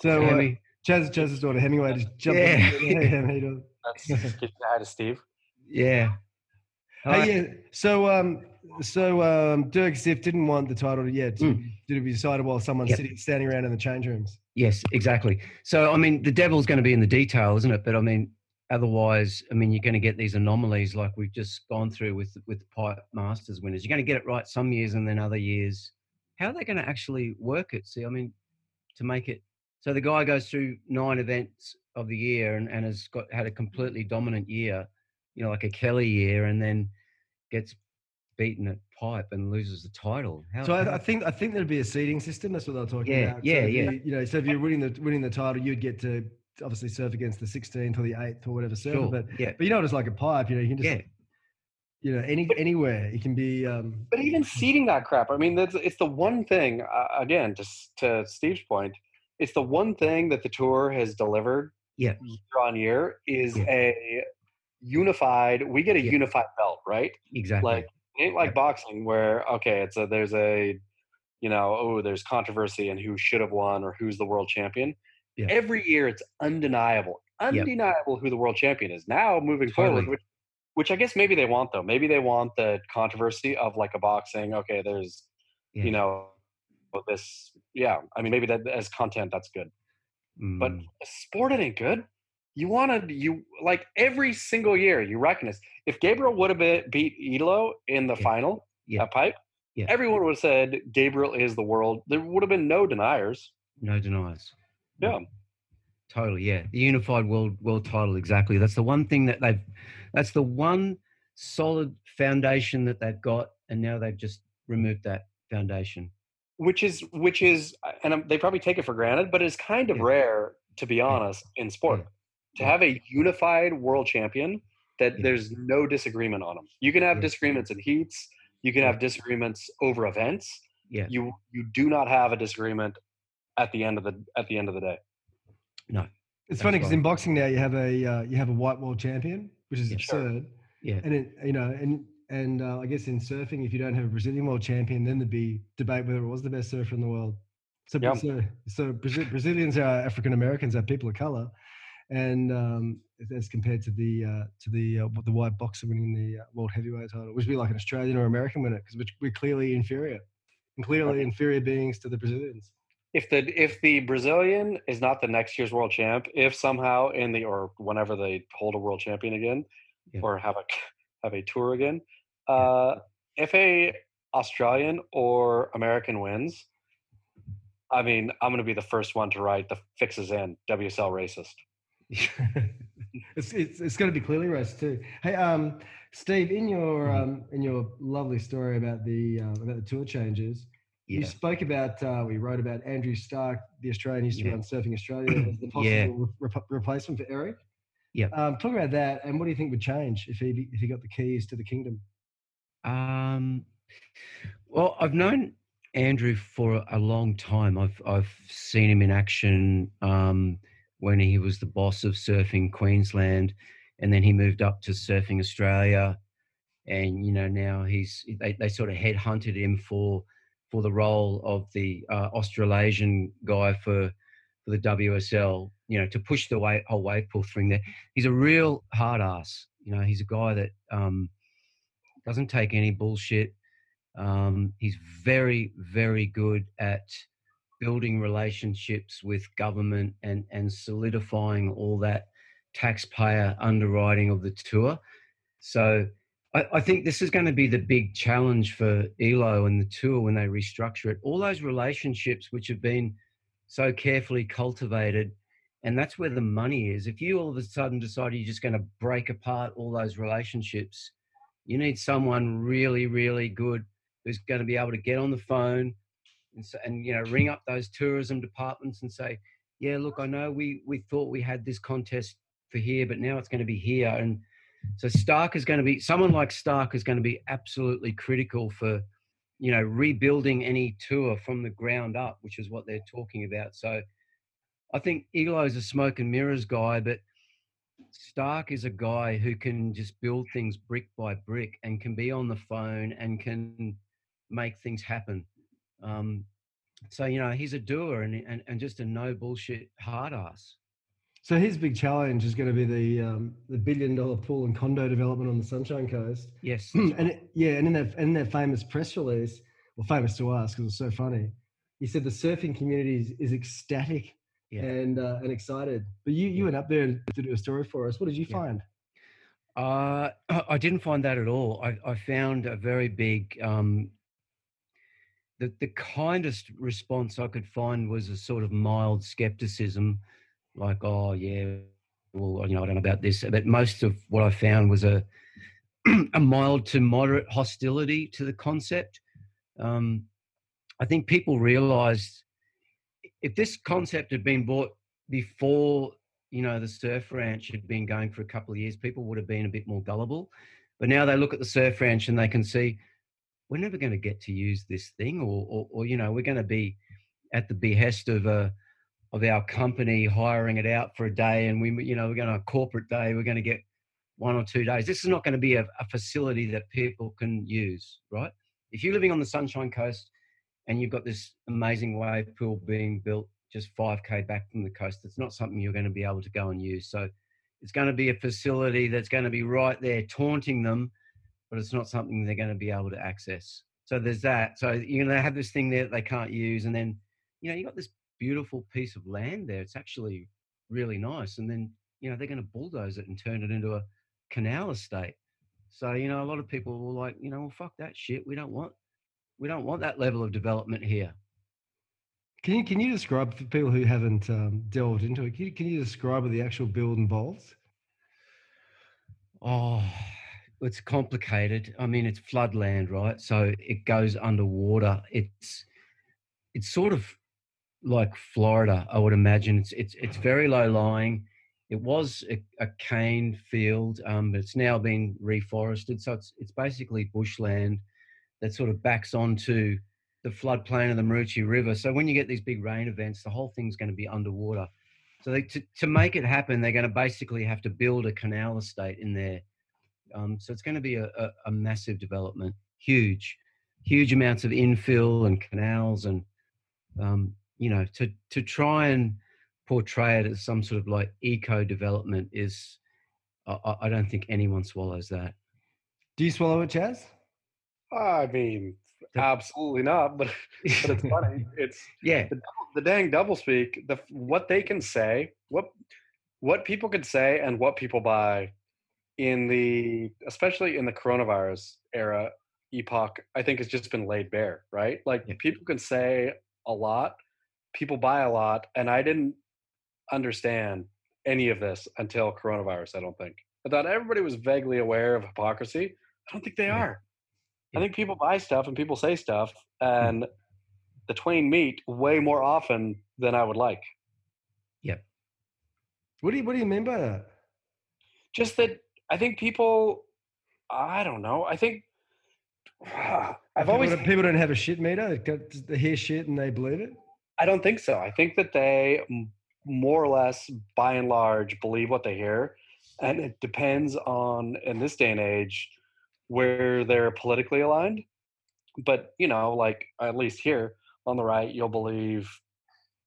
So uh, Sammy. Chaz, Chaz's daughter Hemingway just jumped Yeah. in. Hey, Hem, how you doing? That's just say <laughs> hi to Steve. yeah. Hi. Hey, yeah. So, um, so um, Dirk Ziff didn't want the title yet. Mm. Did it be decided while someone's Yep. sitting, standing around in the change rooms? Yes, exactly. So, I mean, the devil's going to be in the detail, isn't it? But I mean, otherwise, I mean, you're going to get these anomalies like we've just gone through with with Pipe Masters winners. You're going to get it right some years, and then other years, how are they going to actually work it? See, I mean, to make it so the guy goes through nine events of the year and, and has got had a completely dominant year, you know, like a Kelly year, and then gets beaten at Pipe and loses the title. How, So I, I think I think there'd be a seeding system. That's what they were talking Yeah, about. So yeah, if yeah. You, you know, so if you're winning the winning the title, you'd get to obviously surf against the 16th or the 8th or whatever surfer. sure, But yeah, but you know, what it's like a pipe. You know, you can just yeah, you know any anywhere. It can be. Um, But even seeding that crap, I mean, that's, it's the one thing. Uh, again, to s- to Steve's point, it's the one thing that the tour has delivered Yeah. year on year is Yeah. a unified. We get a Yeah. unified belt, right? exactly. Like it ain't like boxing where okay, it's a there's a you know oh there's controversy and who should have won or who's the world champion. Yeah. Every year it's undeniable, Yep. undeniable who the world champion is. Now moving Totally. forward, which, which I guess maybe they want though. Maybe they want the controversy of like a boxing. Okay, there's yeah. you know this. Yeah, I mean maybe that as content that's good, but Mm, a sport it ain't good. You want to you like every single year you reckon this. If Gabriel would have been, beat Elo in the Yeah. final Yeah. at Pipe, Yeah. everyone would have said Gabriel is the world. There would have been no deniers. no deniers. Yeah. Totally, yeah. The unified world world title, exactly. That's the one thing that they've. That's the one solid foundation that they've got, and now they've just removed that foundation. which is which is and um, they probably take it for granted but it's kind of Yeah. rare to be honest in sport. To have a unified world champion that Yeah. there's no disagreement on them you can have Yeah. disagreements in heats you can have disagreements over events Yeah, you you do not have a disagreement at the end of the at the end of the day no, it's That's funny because right. in boxing now you have a uh, you have a white world champion, which is Yeah. Sure. absurd. yeah, And it, you know, and and uh, I guess in surfing, if you don't have a Brazilian world champion, then there'd be debate whether it was the best surfer in the world. So, Yeah. so, so Brazil, Brazilians are African Americans, are people of color, and um, as compared to the uh, to the uh, the white boxer winning the uh, world heavyweight title, which would be like an Australian or American winner because we're, clearly inferior, and clearly inferior beings to the Brazilians. if the if the brazilian is not the next year's world champ if somehow in the or whenever they hold a world champion again Yeah. or have a have a tour again uh if a australian or american wins i mean i'm going to be the first one to write the fixes in wsl racist <laughs> it's it's, it's going to be clearly racist too. Hey, um, Steve, in your Mm-hmm. um, in your lovely story about the uh, about the tour changes, you spoke about uh, we wrote about Andrew Stark, the Australian used to Yeah. run Surfing Australia, <clears throat> as the possible Yeah. re- replacement for Erik. Yeah. Um, talk about that, and what do you think would change if he if he got the keys to the kingdom? Um, well, I've known Andrew for a long time. I've I've seen him in action um, when he was the boss of Surfing Queensland, and then he moved up to Surfing Australia, and you know now he's they, they sort of headhunted him for for the role of the uh, Australasian guy for for the WSL. You know to push the wa- whole wave pool thing there. He's a real hard ass. You know he's a guy that. Um, doesn't take any bullshit. Um, he's very, very good at building relationships with government and and solidifying all that taxpayer underwriting of the tour. So I, I think this is going to be the big challenge for Elo and the tour when they restructure it. All those relationships which have been so carefully cultivated, and that's where the money is. If you all of a sudden decide you're just going to break apart all those relationships, you need someone really, really good who's going to be able to get on the phone and, s- and you know ring up those tourism departments and say, "Yeah, look, I know we we thought we had this contest for here, but now it's going to be here." And so Stark is going to be someone like Stark is going to be absolutely critical for you know rebuilding any tour from the ground up, which is what they're talking about. So I think Elo's a smoke and mirrors guy, but Stark is a guy who can just build things brick by brick and can be on the phone and can make things happen. Um, so you know he's a doer and, and and just a no bullshit hard ass. So his big challenge is going to be the um, the billion dollar pool and condo development on the Sunshine Coast. Yes, <clears throat> and it, yeah, and in that in that famous press release, well, famous to us because it's so funny, he said the surfing community is, is ecstatic Yeah. and uh, and excited. But you you went up there to do a story for us. What did you Yeah. find? Uh, <clears throat> I didn't find that at all. I, I found a very big. Um, the the kindest response I could find was a sort of mild skepticism, like, "Oh yeah, well, you know, I don't know about this." But most of what I found was a <clears throat> a mild to moderate hostility to the concept. Um, I think people realised if this concept had been bought before you know, the surf ranch had been going for a couple of years, people would have been a bit more gullible. But now they look at the surf ranch and they can see we're never going to get to use this thing, or, or, or you know, we're going to be at the behest of a of our company hiring it out for a day, and we, you know, we're going to a corporate day, we're going to get one or two days. This is not going to be a, a facility that people can use, right? If you're living on the Sunshine Coast and you've got this amazing wave pool being built just 5k back from the coast it's not something you're going to be able to go and use so it's going to be a facility that's going to be right there taunting them but it's not something they're going to be able to access. So there's that. So you're going to have this thing there that they can't use and then you know you got this beautiful piece of land there. It's actually really nice and then you know they're going to bulldoze it and turn it into a canal estate. So you know a lot of people were like you know well fuck that shit. We don't want we don't want that level of development here. Can you can you describe for people who haven't um, delved into it? Can you, can you describe what the actual build involves? Oh, it's complicated. I mean, it's floodland, right? So it goes underwater. It's it's sort of like Florida, I would imagine. It's it's it's very low lying. It was a, a cane field, um, but it's now been reforested. So it's it's basically bushland that sort of backs onto the floodplain of the Maroochy River. So when you get these big rain events, the whole thing's going to be underwater. So they, to, to make it happen, they're going to basically have to build a canal estate in there. Um, so it's going to be a, a, a massive development, huge, huge amounts of infill and canals, and um, you know, to to try and portray it as some sort of like eco development is, I, I- I don't think anyone swallows that. Do you swallow it, Chaz? I mean, absolutely not. But but it's funny. <laughs> It's Yeah, the dang doublespeak. The what they can say, what what people can say, and what people buy in the especially in the coronavirus era epoch. I think has just been laid bare. Right? Like Yeah. people can say a lot, people buy a lot, and I didn't understand any of this until coronavirus. I don't think. I thought everybody was vaguely aware of hypocrisy. I don't think they Yeah. are. I think people buy stuff and people say stuff, and the twain meet way more often than I would like. Yep. What do you what do you mean by that? Just that I think people, I don't know. I think ah, I've People always, don't- people don't have a shit meter. They hear shit and they believe it. I don't think so. I think that they more or less, by and large, believe what they hear, and it depends on in this day and age where they're politically aligned. But you know, like at least here on the right, you'll believe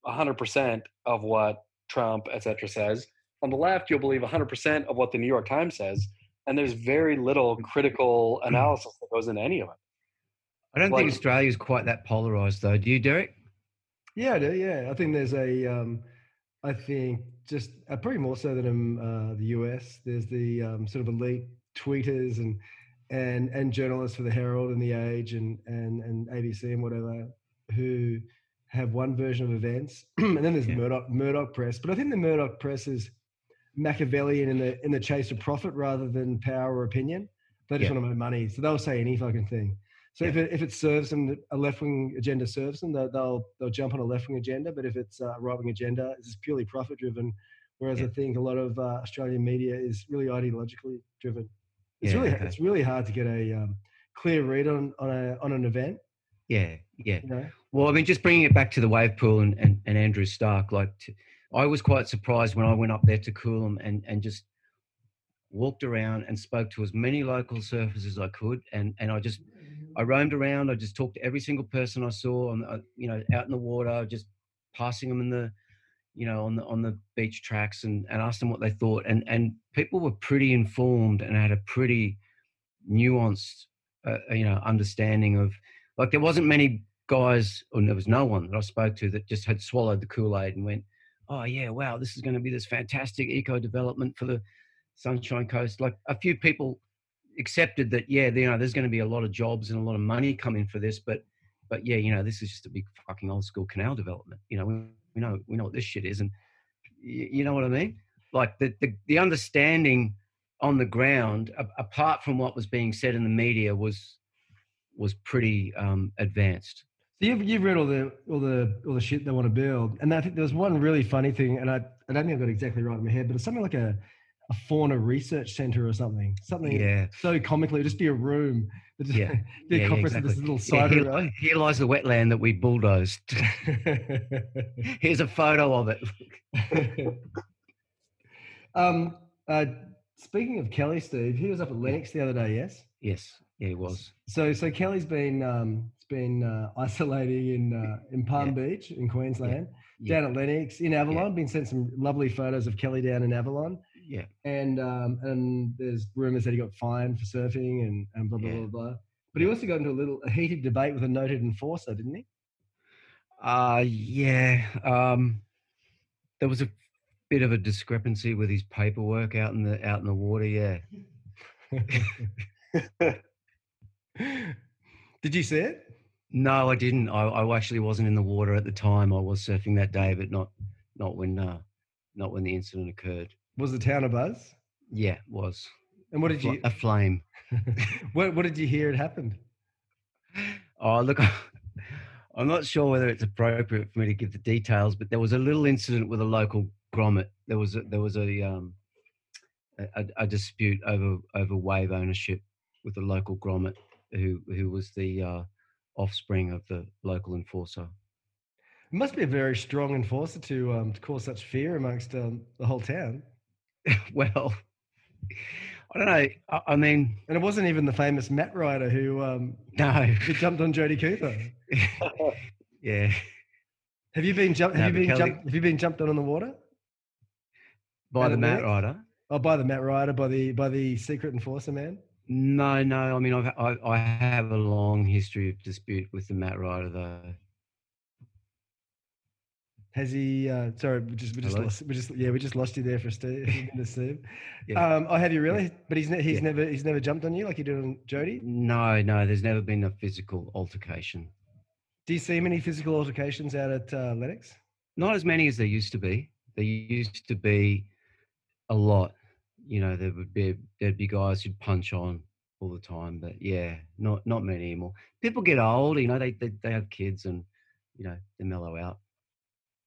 hundred percent of what Trump, etc., says. On the left, you'll believe hundred percent of what the New York Times says, and there's very little critical analysis that goes into any of it. I don't think Like- Australia is quite that polarized, though. Do you, Derek? Yeah, I do. Yeah, I think there's a. Um, I think just uh, probably more so than in uh, the US. There's the um, sort of elite tweeters and and and journalists for the Herald and the Age and and and ABC and whatever who have one version of events, <clears throat> and then there's Yeah. Murdoch Murdoch press. But I think the Murdoch press is Machiavellian in the in the chase of profit rather than power or opinion. They just Yeah. want to make money, so they'll say any fucking thing. So if it if it serves them, a left wing agenda serves them, they'll they'll, they'll jump on a left wing agenda. But if it's a right wing agenda, it's purely profit driven. Whereas Yeah. I think a lot of uh, Australian media is really ideologically driven. It's Yeah, really okay. it's really hard to get a um, clear read on on a on an event. Yeah, yeah. You know, Well, I mean, just bringing it back to the wave pool and, and, and Andrew Stark, like, t- I was quite surprised when I went up there to Coolum and, and just walked around and spoke to as many local surfers as I could. And, and I just, I mm-hmm. roamed around. I just talked to every single person I saw on, the, you know, out in the water, just passing them in the, you know, on the, on the beach tracks and, and asked them what they thought. And, and people were pretty informed and had a pretty nuanced, uh, uh, you know, understanding of, like, there wasn't many guys, or there was no one that I spoke to that just had swallowed the Kool Aid and went, oh yeah, wow, this is going to be this fantastic eco development for the Sunshine Coast. Like a few people accepted that, yeah, you know, there's going to be a lot of jobs and a lot of money coming for this, but but yeah, you know, this is just a big fucking old school canal development. You know, we, we know we know what this shit is, and y- you know what I mean. Like the the, the understanding on the ground, apart from what was being said in the media, was was pretty um, advanced. So you've, you've read all the all the all the shit they want to build, and I think there was one really funny thing, and I, I don't think I got it exactly right in my head, but it's something like a, a fauna research center or something, something Yeah, so comically, just be a room, <laughs> just Yeah. be a Yeah, yeah, conference in this exactly. little yeah side here, room. here lies the wetland that we bulldozed. <laughs> Here's a photo of it. <laughs> um, uh, speaking of Kelly, Steve, he was up at Lennox the other day. Yes. Yes, yeah, he was. So, so Kelly's been um, it's been uh, <laughs> isolating in uh, in Palm Beach in Queensland, Yeah, down at Lennox in Avalon. Been sent some lovely photos of Kelly down in Avalon, yeah, and um, and there's rumours that he got fined for surfing and, and blah blah Yeah. blah blah. But he also got into a little a heated debate with a noted enforcer, didn't he? uh, yeah. Um, there was a bit of a discrepancy with his paperwork out in the out in the water. Yeah, <laughs> <laughs> Did you see it? No, I didn't. I, I actually wasn't in the water at the time. I was surfing that day, but not not when uh, not when the incident occurred. Was the town abuzz? Yeah, it was. And what A did fl- you a flame? <laughs> what, what did you hear It happened? Oh, look, <laughs> I'm not sure whether it's appropriate for me to give the details, but there was a little incident with a local grommet. There was a, there was a, um, a, a- a dispute over over wave ownership with a local grommet, who who was the uh, offspring of the local enforcer. It must be a very strong enforcer to um, to cause such fear amongst um, the whole town. <laughs> well, I don't know. I, I mean, And it wasn't even the famous Matt Ryder who um, no, who jumped on Jodie Cooper. <laughs> yeah. Have you been jumped? No, Have you been Kelly- jumped? Have you been jumped on in the water? By Out the Matt Rider. Oh, by the Matt Rider, by the by the secret enforcer man. No, no. I mean, I've, I, I have a long history of dispute with the Matt Rider, though. Has he? Uh, sorry, we just we just lost. We just yeah, we just lost you there for a <laughs> minute, Steve. Yeah. Um, oh, have you really? But he's ne- he's Yeah. never he's never jumped on you like he did on Jodie. No, no. There's never been a physical altercation. Do you see many physical altercations out at uh, Lennox? Not as many as there used to be. There used to be a lot. You know, there would be there'd be guys who'd punch on all the time, but yeah, not not many anymore. People get old. You know, they they, they have kids and you know they mellow out.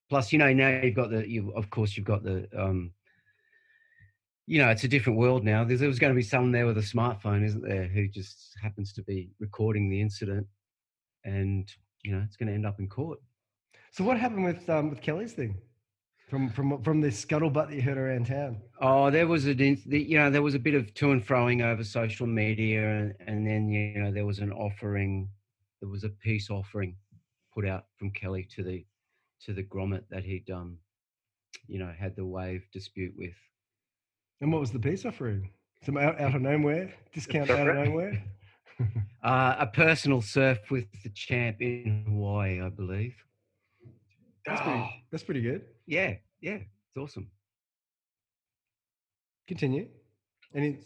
Plus, you know, now you've got the you of course you've got the um. You know, it's a different world now. There's, there was going to be someone there with a smartphone, isn't there, who just happens to be recording the incident, and you know, it's going to end up in court. So what happened with um, with Kelly's thing? From from from this scuttlebutt that you heard around town. Oh, there was a you know there was a bit of to and froing over social media, and, and then you know there was an offering, there was a peace offering put out from Kelly to the to the grommet that he'd um you know had the wave dispute with. And what was the peace offering? Some out, out of nowhere discount out of nowhere. <laughs> Uh, a personal surf with the champ in Hawaii, I believe. That's Oh, pretty, that's pretty good. Yeah, yeah, it's awesome. Continue. Any?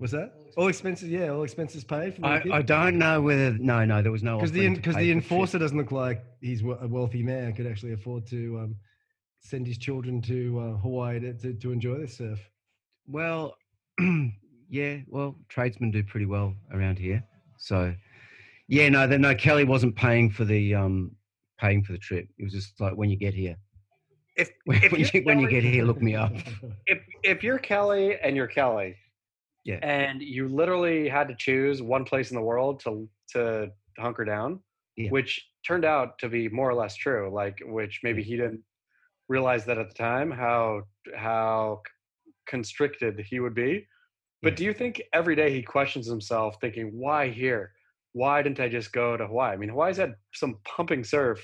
Was that all expenses? Yeah, all expenses paid for I, I don't know whether no no there was no because the because the for shit. enforcer doesn't look like he's a wealthy man could actually afford to um, send his children to uh, Hawaii to, to, to enjoy the surf. Well, <clears throat> yeah, well, tradesmen do pretty well around here. So, yeah, no, the, no, Kelly wasn't paying for the um paying for the trip. It was just like when you get here, <laughs> If when, if you, you're when you get here, look me up. <laughs> if if you're Kelly and you're Kelly, Yeah. and you literally had to choose one place in the world to to hunker down, Yeah. which turned out to be more or less true. Like, which maybe he didn't realize that at the time how how constricted he would be. But Yeah. do you think every day he questions himself, thinking, "Why here? Why didn't I just go to Hawaii?" I mean, Hawaii's had some pumping surf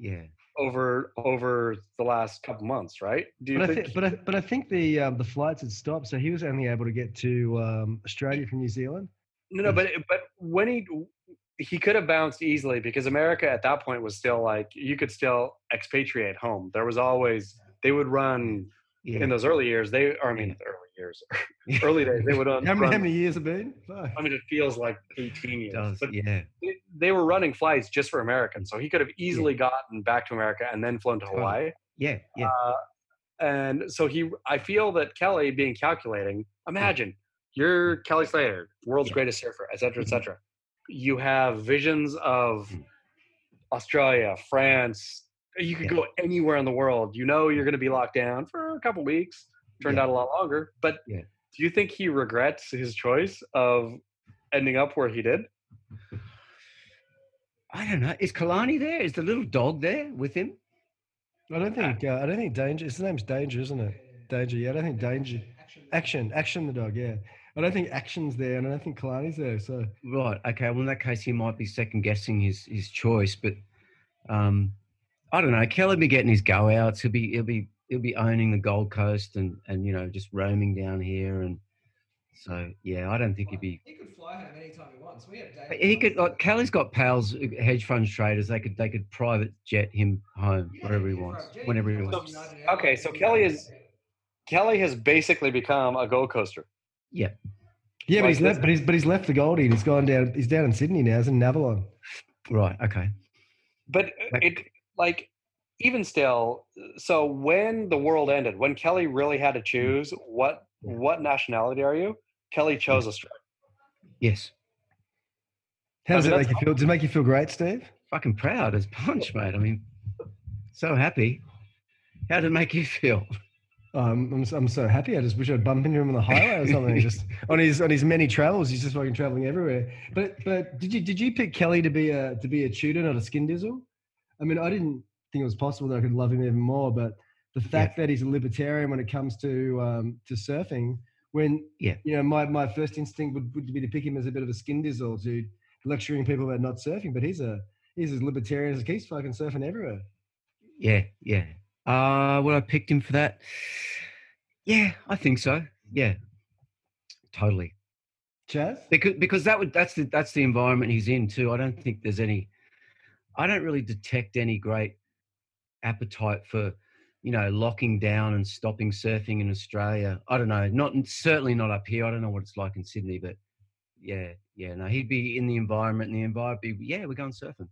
Yeah, over over the last couple months, right? Do you But I, think? but I, but I think the um, the flights had stopped, so he was only able to get to um, Australia from New Zealand. No, no, but but when he he could have bounced easily because America at that point was still like you could still expatriate home. There was always they would run Yeah. in those early years. They, I mean, the early years, <laughs> early days, they would <laughs> run. How many, run- how many years have been? Fuck. I mean, it feels like 18 years, does. but Yeah. they- they were running flights just for Americans, so he could have easily gotten back to America and then flown to. Hawaii. Yeah. Yeah. Uh, and so he, I feel that Kelly being calculating. Imagine you're Kelly Slater, world's Yeah. greatest surfer, et cetera, et Mhm. cetera. You have visions of Mm. Australia, France. You could Yeah. go anywhere in the world. You know you're going to be locked down for a couple weeks. Turned Yeah. out a lot longer. But Yeah. do you think he regrets his choice of ending up where he did? I don't know. Is Kalani there? Is the little dog there with him? I don't think. Uh, I don't think Danger. His name's Danger, isn't it? Danger. Yeah, I don't think Danger. Action. Action. The dog. Yeah. I don't think Action's there, and I don't think Kalani's there. So Right. Okay. Well, in that case, he might be second guessing his his choice. But um, I don't know. Kelly will be getting his go outs. He'll be he'll be he'll be owning the Gold Coast and and you know just roaming down here and so yeah. I don't think he'd be. He could fly home anytime he wants. We have David He could. Like, Kelly's got pals, uh, hedge fund traders. They could they could private jet him home Yeah, wherever he yeah, wants, right. Yeah, whenever he he wants. goes Okay, so Kelly is- Kelly has basically become a Gold Coaster. yeah, Like but he's this- left. But he's but he's left the Goldie. and He's gone down. He's down in Sydney now. He's in Avalon. Right. Okay. But Like- it like even still, so when the world ended, when Kelly really had to choose what what nationality are you? Kelly chose Australia. Yes. How does I it make you feel? Does it make you feel great, Steve? Fucking proud as punch, mate. I mean, so happy. How did it make you feel? Um, I'm, I'm so happy. I just wish I'd bump into him on the highway or something. just <laughs> on his on his many travels, he's just fucking traveling everywhere. But but did you did you pick Kelly to be a to be a tutor, not a skin dizzle? I mean, I didn't think it was possible that I could love him even more. But the fact that he's a libertarian when it comes to um, to surfing, when Yeah. you know, my, my first instinct would, would be to pick him as a bit of a skin dizzle, to lecturing people about not surfing. But he's a he's as libertarian as he's fucking surfing everywhere. Yeah, yeah. Uh, would I picked him for that? Yeah, I think so. Yeah, totally. Chaz, Because because that would that's the that's the environment he's in too. I don't think there's any. I don't really detect any great appetite for, you know, locking down and stopping surfing in Australia. I don't know. Not certainly not up here. I don't know what it's like in Sydney, but yeah, yeah. No, he'd be in the environment. And the environment, be, yeah, we're going surfing.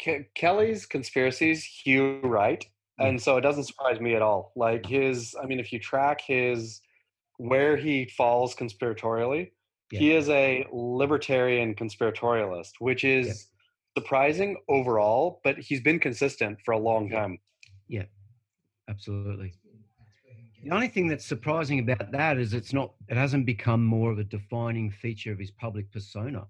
Ke- Kelly's conspiracies, Hugh Wright, and so it doesn't surprise me at all. Like his, I mean, if you track his where he falls conspiratorially, Yeah. he is a libertarian conspiratorialist, which is. Surprising overall. But he's been consistent for a long time. Yeah. Absolutely. The only thing that's surprising about that is it's not. It hasn't become more of a defining feature of his public persona.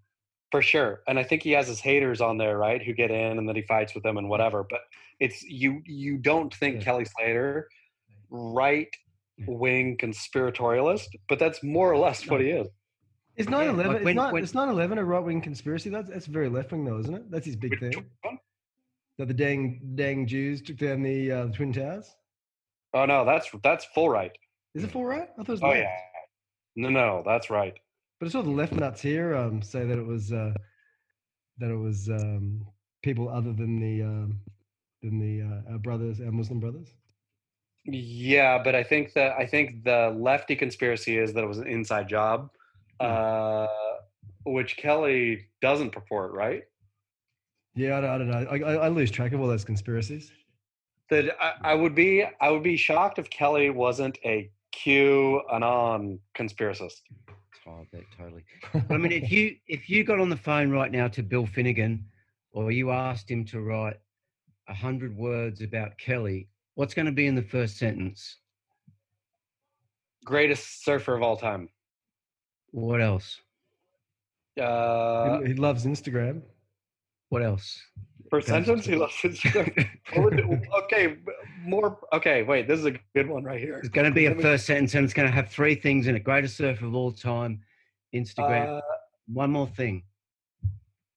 For sure. And I think he has his haters on there, right? Who get in and then he fights with them and whatever. But it's you you don't think Yeah. Kelly Slater right wing conspiratorialist, but that's more or less what he is. Is Yeah, 9/11? like it's when- not. when- It's 9/11 a right wing conspiracy. That's that's very left wing though, isn't it? That's his big thing. one? That the dang dang Jews took down the uh, the twin towers. Oh no, that's that's full right. Is it full right? I thought it was Oh left. yeah. No, no, that's right. But I saw the left nuts here um, say that it was uh, that it was um, people other than the um, than the uh, our brothers, our Muslim brothers. Yeah, but I think that I think the lefty conspiracy is that it was an inside job, uh, which Kelly doesn't purport, right? Yeah, I don't, I don't know. I, I, I lose track of all those conspiracies. That I, I would be I would be shocked if Kelly wasn't a Q anon conspiracist. Oh, that totally. I mean, if you if you got on the phone right now to Bill Finnegan, or you asked him to write a hundred words about Kelly, what's going to be in the first sentence? Greatest surfer of all time. What else? Uh, he, he loves Instagram. What else? per sentence, he loves Instagram. Would <laughs> okay, more. Okay, wait. This is a good one right here. It's going to be a first sentence, and it's going to have three things in it: greatest surfer of all time, Instagram. Uh, One more thing.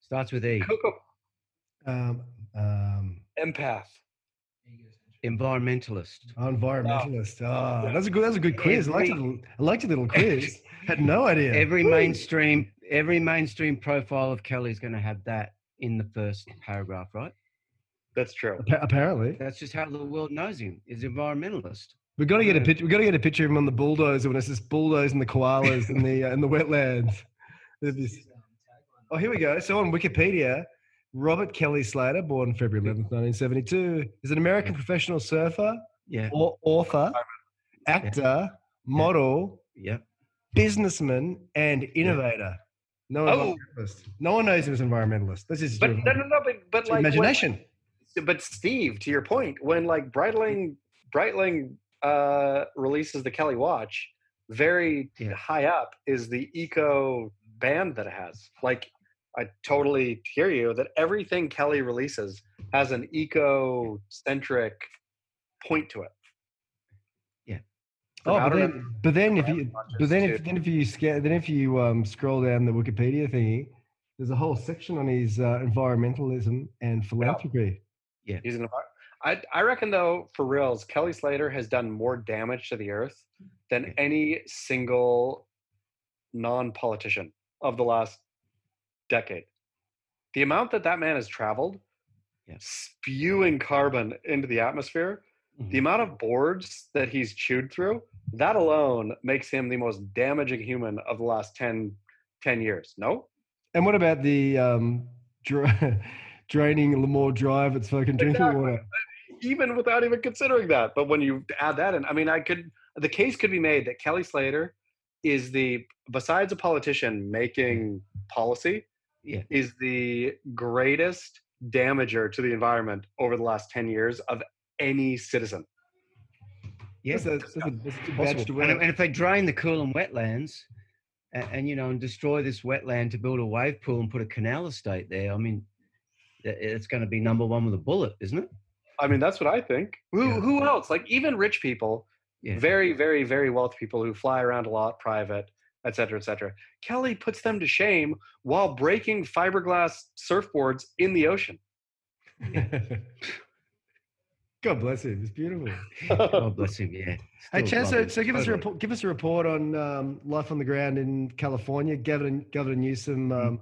Starts with E. Coco Um, um, empath. Environmentalist. environmentalist. Oh, that's a good. That's a good quiz. I liked, Every- it, I liked your little quiz. <laughs> Had no idea. Every Woo. mainstream, every mainstream profile of Kelly is going to have that in the first paragraph, right? That's true. Appa- apparently. That's just how the world knows him. Is environmentalist. We've got to get a picture. We've got to get a picture of him on the bulldozer when it's just bulldozing the koalas in the uh, in the wetlands. <laughs> Oh, here we go. So on Wikipedia, Robert Kelly Slater, born February 11th, 1972, is an American professional surfer, Yeah. au- author, actor, model, Yeah. Businessman, and innovator. No, Oh. no one knows him as environmentalist. This is But no, no, no. But, but like, when- imagination. but Steve, to your point, when like Breitling, Breitling uh, releases the Kelly watch, very Yeah. high up is the eco band that it has. Like, I totally hear you that everything Kelly releases has an eco centric point to it. Yeah. From Oh, but outer then, but then if you, but then if then if you scan, then if you um, scroll down the Wikipedia thingy, there's a whole section on his uh, environmentalism and philanthropy. Yeah. He's an envi- I I reckon though, for reals, Kelly Slater has done more damage to the earth than Yeah. any single non-politician of the last decade. The amount that that man has traveled, Yeah. spewing carbon into the atmosphere, the Mhm. amount of boards that he's chewed through, that alone makes him the most damaging human of the last 10, 10 years. No? And what about the um, dra- <laughs> draining Lemoore Drive? It's fucking drinking Exactly. water. even without even considering that. But when you add that in, I mean, I could the case could be made that Kelly Slater is the besides a politician making policy, Yeah. is the greatest damager to the environment over the last ten years of any citizen. Yeah. That's a, that's that's a good badge possible. And, and if they drain the Coolum wetlands and, and you know and destroy this wetland to build a wave pool and put a canal estate there, I mean, it's going to be number one with a bullet, isn't it? I mean, that's what I think. Who Yeah. who else? Like even rich people, Yeah. very very very wealthy people who fly around a lot, private, etc. cetera, et cetera. Kelly puts them to shame while breaking fiberglass surfboards in the ocean. <laughs> <laughs> God bless him. It's beautiful. God bless him. Yeah. Hey, Still Chance, so, so give us a report. Give us a report on um, life on the ground in California. Governor Governor Newsom Mm. um,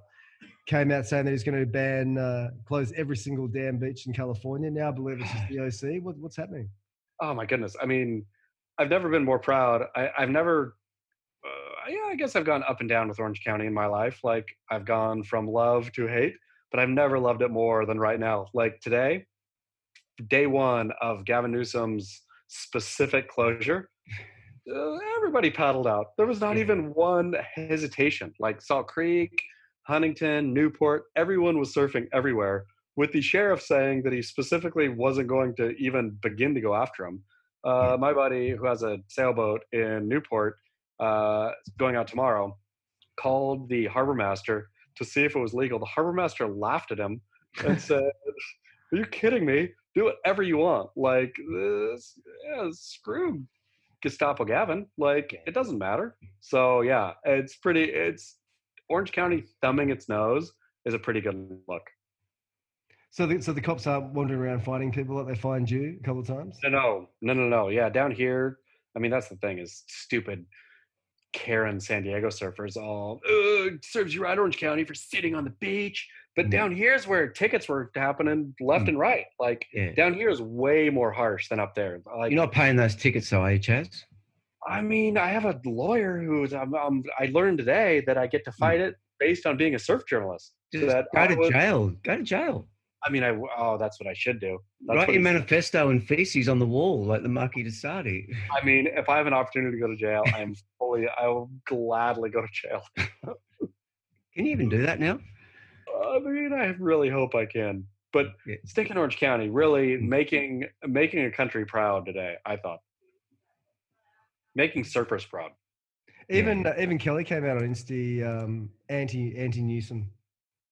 came out saying that he's going to ban uh, close every single damn beach in California. Now I believe it's just the <sighs> OC. What, what's happening? Oh my goodness! I mean, I've never been more proud. I, I've never. Uh, yeah, I guess I've gone up and down with Orange County in my life. Like I've gone from love to hate, but I've never loved it more than right now. Like today, day one of Gavin Newsom's specific closure, uh, everybody paddled out. There was not even one hesitation. Like Salt Creek, Huntington, Newport, everyone was surfing everywhere. With the sheriff saying that he specifically wasn't going to even begin to go after him. Uh, my buddy, who has a sailboat in Newport, uh, going out tomorrow, called the harbor master to see if it was legal. The harbor master laughed at him and <laughs> said, "Are you kidding me? Do whatever you want. Like this, yeah, screw Gestapo Gavin. Like it doesn't matter." So yeah, it's pretty. It's Orange County thumbing its nose is a pretty good look. So the, so the cops are wandering around finding people that they find you a couple of times. No, no, no, no, no. Yeah, down here, I mean, that's the thing is stupid Karen San Diego surfers all serves you right, Orange County, for sitting on the beach. But Mm. down here's where tickets were happening left Mm. and right. Like Yeah. down here is way more harsh than up there. Like, You're not paying those tickets, though, are you, Chaz? I mean, I have a lawyer who's. I'm, I'm, I learned today that I get to fight it based on being a surf journalist. So that go I to would- jail. Go to jail. I mean, I oh, that's what I should do. That's Write your manifesto and feces on the wall like the Marquis de Sade. I mean, if I have an opportunity to go to jail, I'm fully. I will gladly go to jail. <laughs> Can you even do that now? I mean, I really hope I can. But Yeah. stick in Orange County, really Mm. making making a country proud today. I thought making surfers proud. Even uh, even Kelly came out on Insta um, anti anti Newsom.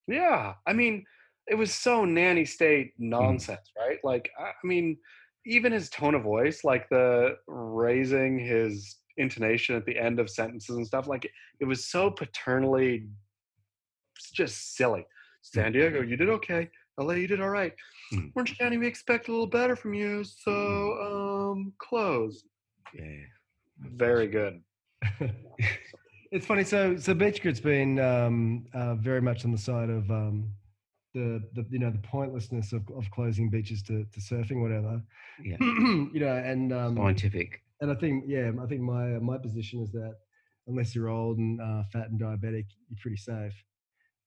Yeah, I mean, it was so nanny state Mm. nonsense, right? Like, I I mean, even his tone of voice, like the raising his intonation at the end of sentences and stuff, like it was so paternally, it's just silly. San Diego, you did okay. LA, you did all right. Mm. Orange County, we expect a little better from you, so um, close. Yeah. Very good. <laughs> it's funny. So so Beach Grit's been um, uh, very much on the side of um, the, the you know the pointlessness of, of closing beaches to, to surfing, whatever. Yeah. <clears throat> you know, and um, Scientific. and I think yeah, I think my my position is that unless you're old and uh, fat and diabetic, you're pretty safe.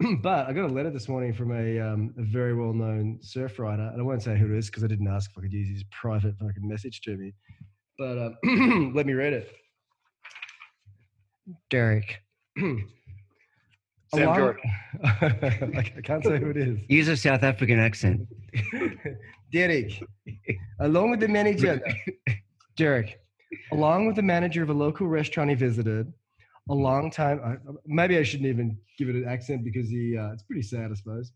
<clears throat> but I got a letter this morning from a, um, a very well known surf writer, and I won't say who it is because I didn't ask if I could use his private fucking message to me. But um, <clears throat> let me read it. Derek. <clears throat> Sam Along- <laughs> I can't say who it is. Use a South African accent. <laughs> Derek, along with the manager, <laughs> Derek, along with the manager of a local restaurant he visited, a long time. Maybe I shouldn't even give it an accent because he. Uh, it's pretty sad, I suppose.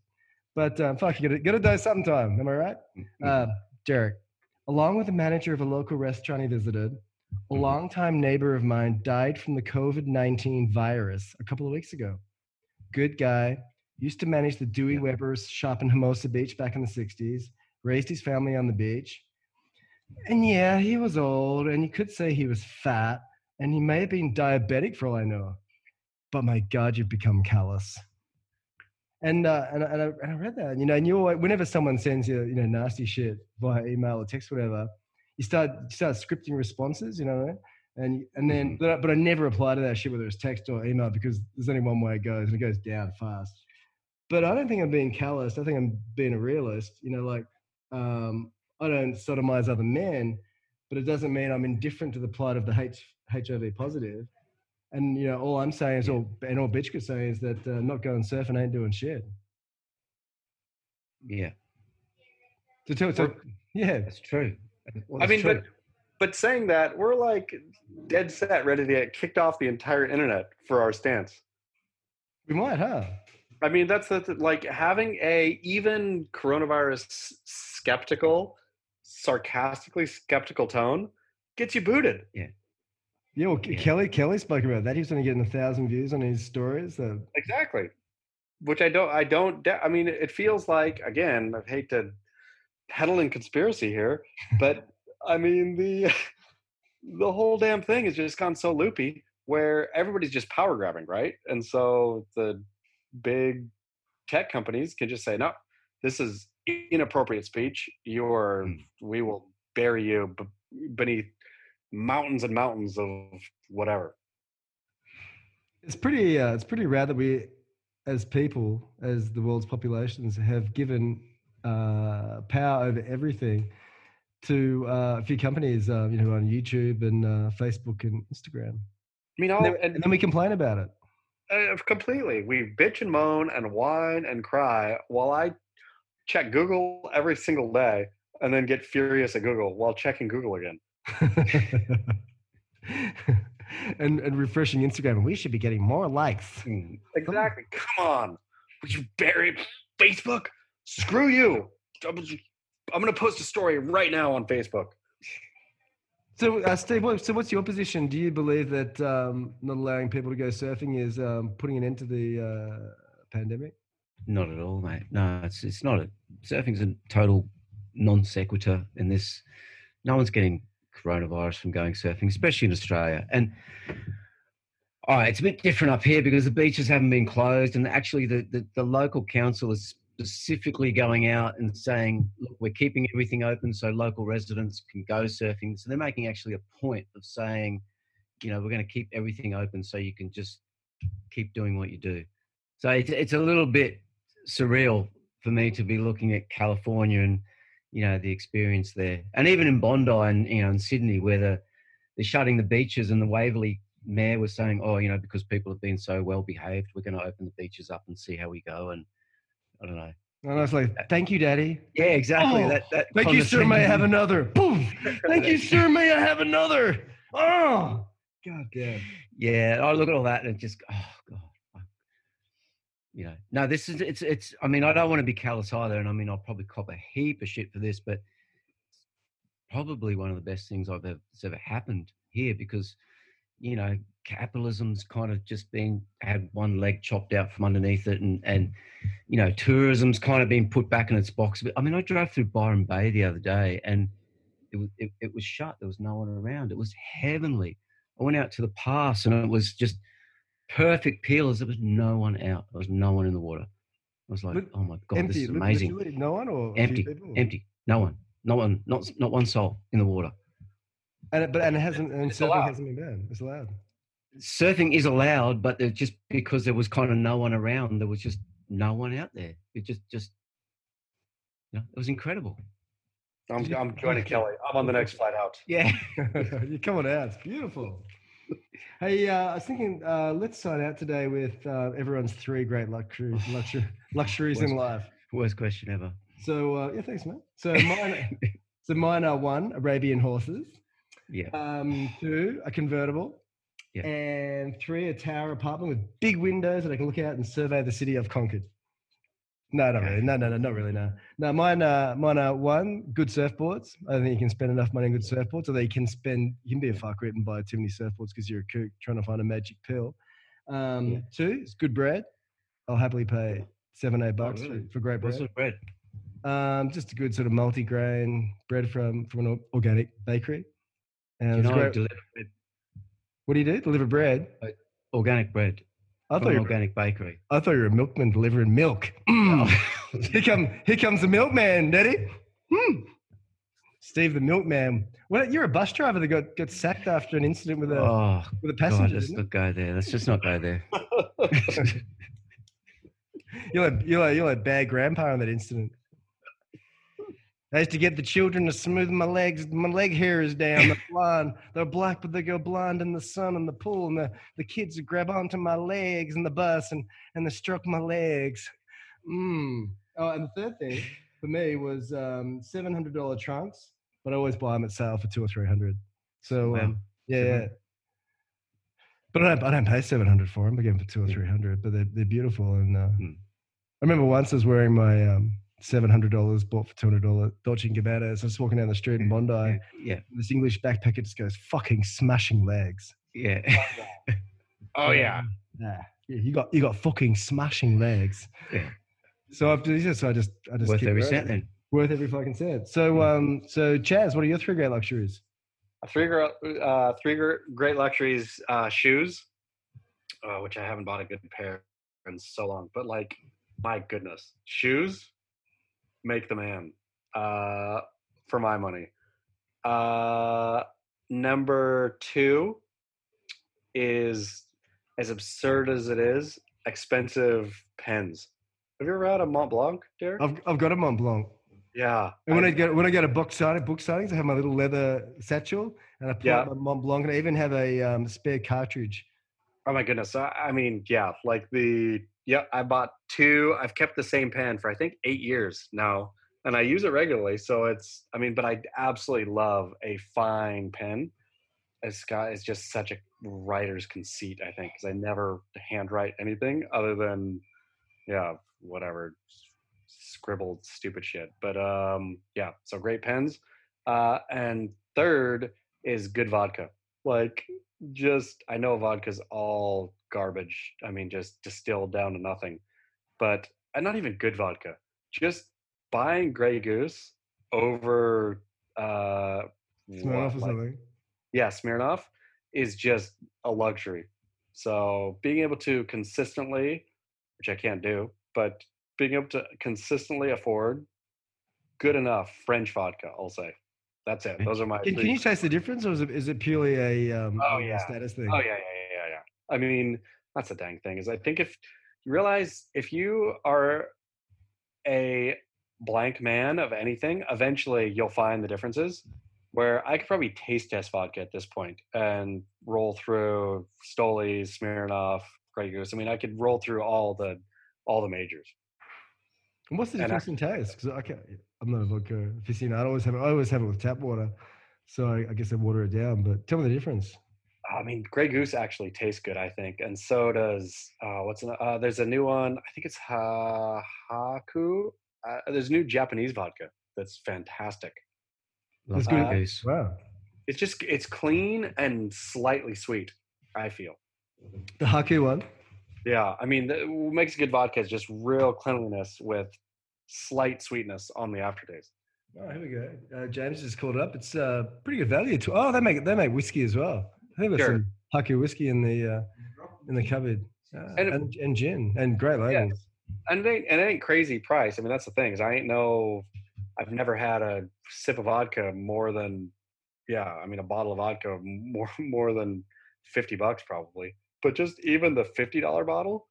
But um, fuck, you gotta gotta do sometime. Am I right? Uh, Derek, along with the manager of a local restaurant he visited, a longtime neighbor of mine died from the COVID nineteen virus a couple of weeks ago. Good guy. Used to manage the Dewey Yeah. Weber's shop in Hermosa Beach back in the 60s, raised his family on the beach. And yeah, he was old, and you could say he was fat, and he may have been diabetic for all I know. But my God, you've become callous. And uh, and, I- and, I, and I read that, you know, and you always, whenever someone sends you, you know, nasty shit via email or text, whatever, you start you start scripting responses, you know, what I mean? and and then but I, but I never reply to that shit whether it's text or email because there's only one way it goes and it goes down fast. But I don't think I'm being callous. I think I'm being a realist. You know, like um, I don't sodomize other men, but it doesn't mean I'm indifferent to the plight of the H, HIV positive. And you know, all I'm saying is, all and all bitch could say is that uh, not going surfing ain't doing shit. Yeah, So, tell, so yeah, that's true. Well, I mean, true. but but saying that, we're like dead set, ready to get kicked off the entire internet for our stance. we might, huh? I mean, that's the like having a even coronavirus skeptical, sarcastically skeptical tone gets you booted. Yeah, well, Ke- Yeah. Kelly Kelly spoke about that. He was only getting a thousand views on his stories. So Exactly. Which I don't. I don't. I mean, it feels like again. I hate to peddle in conspiracy here, but <laughs> I mean the <laughs> the whole damn thing has just gone so loopy where everybody's just power grabbing, right? And so the big tech companies can just say, "No, this is inappropriate speech. You're. Mm. We will bury you b- beneath mountains and mountains of whatever." it's pretty uh, it's pretty rad that we as people as the world's populations have given uh, power over everything to uh, a few companies uh, you know on youtube and uh, facebook and instagram I mean, all, and then, and and then we complain about it Uh, completely. We bitch and moan and whine and cry while I check Google every single day and then get furious at Google while checking Google again. <laughs> and and refreshing instagram we should be getting more likes Mm, Exactly. Come on. Would you bury Facebook? Screw you. I'm going to post a story right now on Facebook. so uh, steve what, so what's your position do you believe that um, not allowing people to go surfing is um, putting an end to the uh, pandemic Not at all, mate. No, it's it's not. A, surfing's a total non sequitur in this. No one's getting coronavirus from going surfing, especially in Australia. And all right, it's a bit different up here because the beaches haven't been closed, and actually the, the, the local council is specifically going out and saying, look, we're keeping everything open so local residents can go surfing. So they're making actually a point of saying, you know, we're going to keep everything open so you can just keep doing what you do. So it's it's a little bit surreal for me to be looking at California and you know the experience there, and even in Bondi and you know in Sydney where the they're shutting the beaches and the Waverley mayor was saying, oh, you know, because people have been so well behaved, we're going to open the beaches up and see how we go. And I don't know. and i was like thank you daddy Yeah, exactly. Oh, that, that Thank you, sir. May I have another? Boom. Thank you, sir. May I have another? Oh, god damn. Yeah, I look at all that and it just oh god. You know, no, this is it's it's. I mean, I don't want to be callous either, and I mean, I'll probably cop a heap of shit for this, but probably one of the best things I've ever that's ever happened here because you know capitalism's kind of just been had one leg chopped out from underneath it, and and you know tourism's kind of been put back in its box. But I mean, I drove through Byron Bay the other day, and it was it, it was shut. There was no one around. It was heavenly. I went out to the pass and it was just perfect peelers. There was no one out. There was no one in the water. I was like, But oh my god, empty. this is li- amazing. literally No one or Empty, empty. No one, not one, not not one soul in the water. And it, but and it hasn't and It's surfing allowed. hasn't been banned. It's allowed. Surfing is allowed, but just because there was kind of no one around, there was just no one out there. It just just, you know, it was incredible. I'm, I'm <laughs> joining Kelly. I'm on the next flight out. Yeah. <laughs> You're coming out. It's beautiful. Hey, uh, I was thinking, uh, let's sign out today with uh, everyone's three great luxuries, <laughs> luxury, luxuries in life. Worst question ever. So, uh, yeah, thanks, man. So, <laughs> mine, so mine are one, Arabian horses. Yeah. Um, two, a convertible. Yeah. And three, a tower apartment with big windows that I can look out and survey the city I've conquered. No, not really. No, no, no, not really. No, no. Mine, uh, mine are one, good surfboards. I don't think you can spend enough money on good surfboards. Although you can spend, you can be a fuck written by too many surfboards because you're a kook trying to find a magic pill. Um, Yeah. Two, it's good bread. I'll happily pay seven, eight bucks really? for, for great bread. of bread? Um, just a good sort of multi-grain bread from from an organic bakery. And Do you know great. deliver bread, what do you do? Deliver bread? organic bread I thought you were, organic bakery. I thought you were a milkman delivering milk. <laughs> Mm. <laughs> here come here comes the milkman, Daddy. Hmm. Steve the milkman. Well, you're a bus driver that got, got sacked after an incident with a Oh with a God, passenger. let's didn't it? go there. Let's just not go there. <laughs> You're like you're like you're like bad grandpa in that incident. I used to get the children to smooth my legs. My leg hair is down. They're <laughs> blind. They're black, but they go blind in the sun and the pool. And the, the kids would grab onto my legs in the bus and, and they stroke my legs. Mm. Oh, and the third thing for me was um, $700 trunks, but I always buy them at sale for two or 300 So, Wow. um, yeah, yeah. But I don't, I don't pay 700 for them. I get them for two or 300 but they're, they're beautiful. And uh, Hmm. I remember once I was wearing my um, $700 bought for $200 Dolce & Gabbana. So I was walking down the street in Bondi. Yeah, yeah, This English backpacker just goes, fucking smashing legs. yeah. <laughs> Oh yeah. Yeah, yeah you got you got fucking smashing legs. Yeah. So I've just so I just I just Worth keep every wearing cent it. then. Worth every fucking cent. So um so Chaz, what are your three great luxuries? Three gr- uh, three gr- great luxuries uh, shoes, uh, which I haven't bought a good pair in so long. But like, my goodness, shoes make the man uh, for my money. Uh, number two is as absurd as it is, expensive pens. Have you ever had a Mont Blanc, Derek? I've I've got a Mont Blanc. yeah. And when I, I- get when I go to book signing book signings, I have my little leather satchel and I pull out Yeah. my Mont Blanc and I even have a um, spare cartridge. Oh my goodness. I, I mean, yeah, like the yeah, I bought two. I've kept the same pen for I think eight years now, and I use it regularly. So it's I mean, but I absolutely love a fine pen. It's got it's just such a writer's conceit, I think, because I never handwrite anything other than yeah, whatever scribbled stupid shit. But um yeah, so great pens. Uh and third is good vodka. Like just I know vodka's all garbage. I mean, just distilled down to nothing. But and not even good vodka. Just buying Grey Goose over uh Smell off or what, like- something. yeah, Smirnoff is just a luxury. So being able to consistently, which I can't do, but being able to consistently afford good enough French vodka, I'll say. That's it. Those are my Can, can you taste the difference or is it, is it purely a um Oh, yeah. status thing? Oh yeah, yeah, yeah, yeah. I mean, that's the dang thing is I think if you realize if you are a blank man of anything, eventually you'll find the differences. Where I could probably taste test vodka at this point and roll through Stoli, Smirnoff, Grey Goose. I mean, I could roll through all the all the majors. And what's the And I- difference in taste? Because I can't, I'm not a vodka aficionado. I always have it, I always have it with tap water, so I, I guess I water it down. But tell me the difference. I mean, Grey Goose actually tastes good, I think, and so does uh, what's an, uh, there's a new one. I think it's ha Haku. Uh, there's new Japanese vodka that's fantastic. Love That's good. Grey Goose. Wow, It's just it's clean and slightly sweet. I feel. the Haku one. Yeah, I mean, the, what makes good vodka is just real cleanliness with slight sweetness on the aftertaste. Oh, here we go. Uh, James just called it up. It's uh, pretty good value. To, oh, they make they make whiskey as well. I think there's Sure. some Haku whiskey in the uh, in the cupboard, uh, And and, and, gin and great labels. and it ain't, and it ain't crazy price. I mean, that's the thing is I ain't no, I've never had a sip of vodka more than, yeah, I mean a bottle of vodka more <laughs> more than fifty bucks probably. But just even the fifty dollar bottle,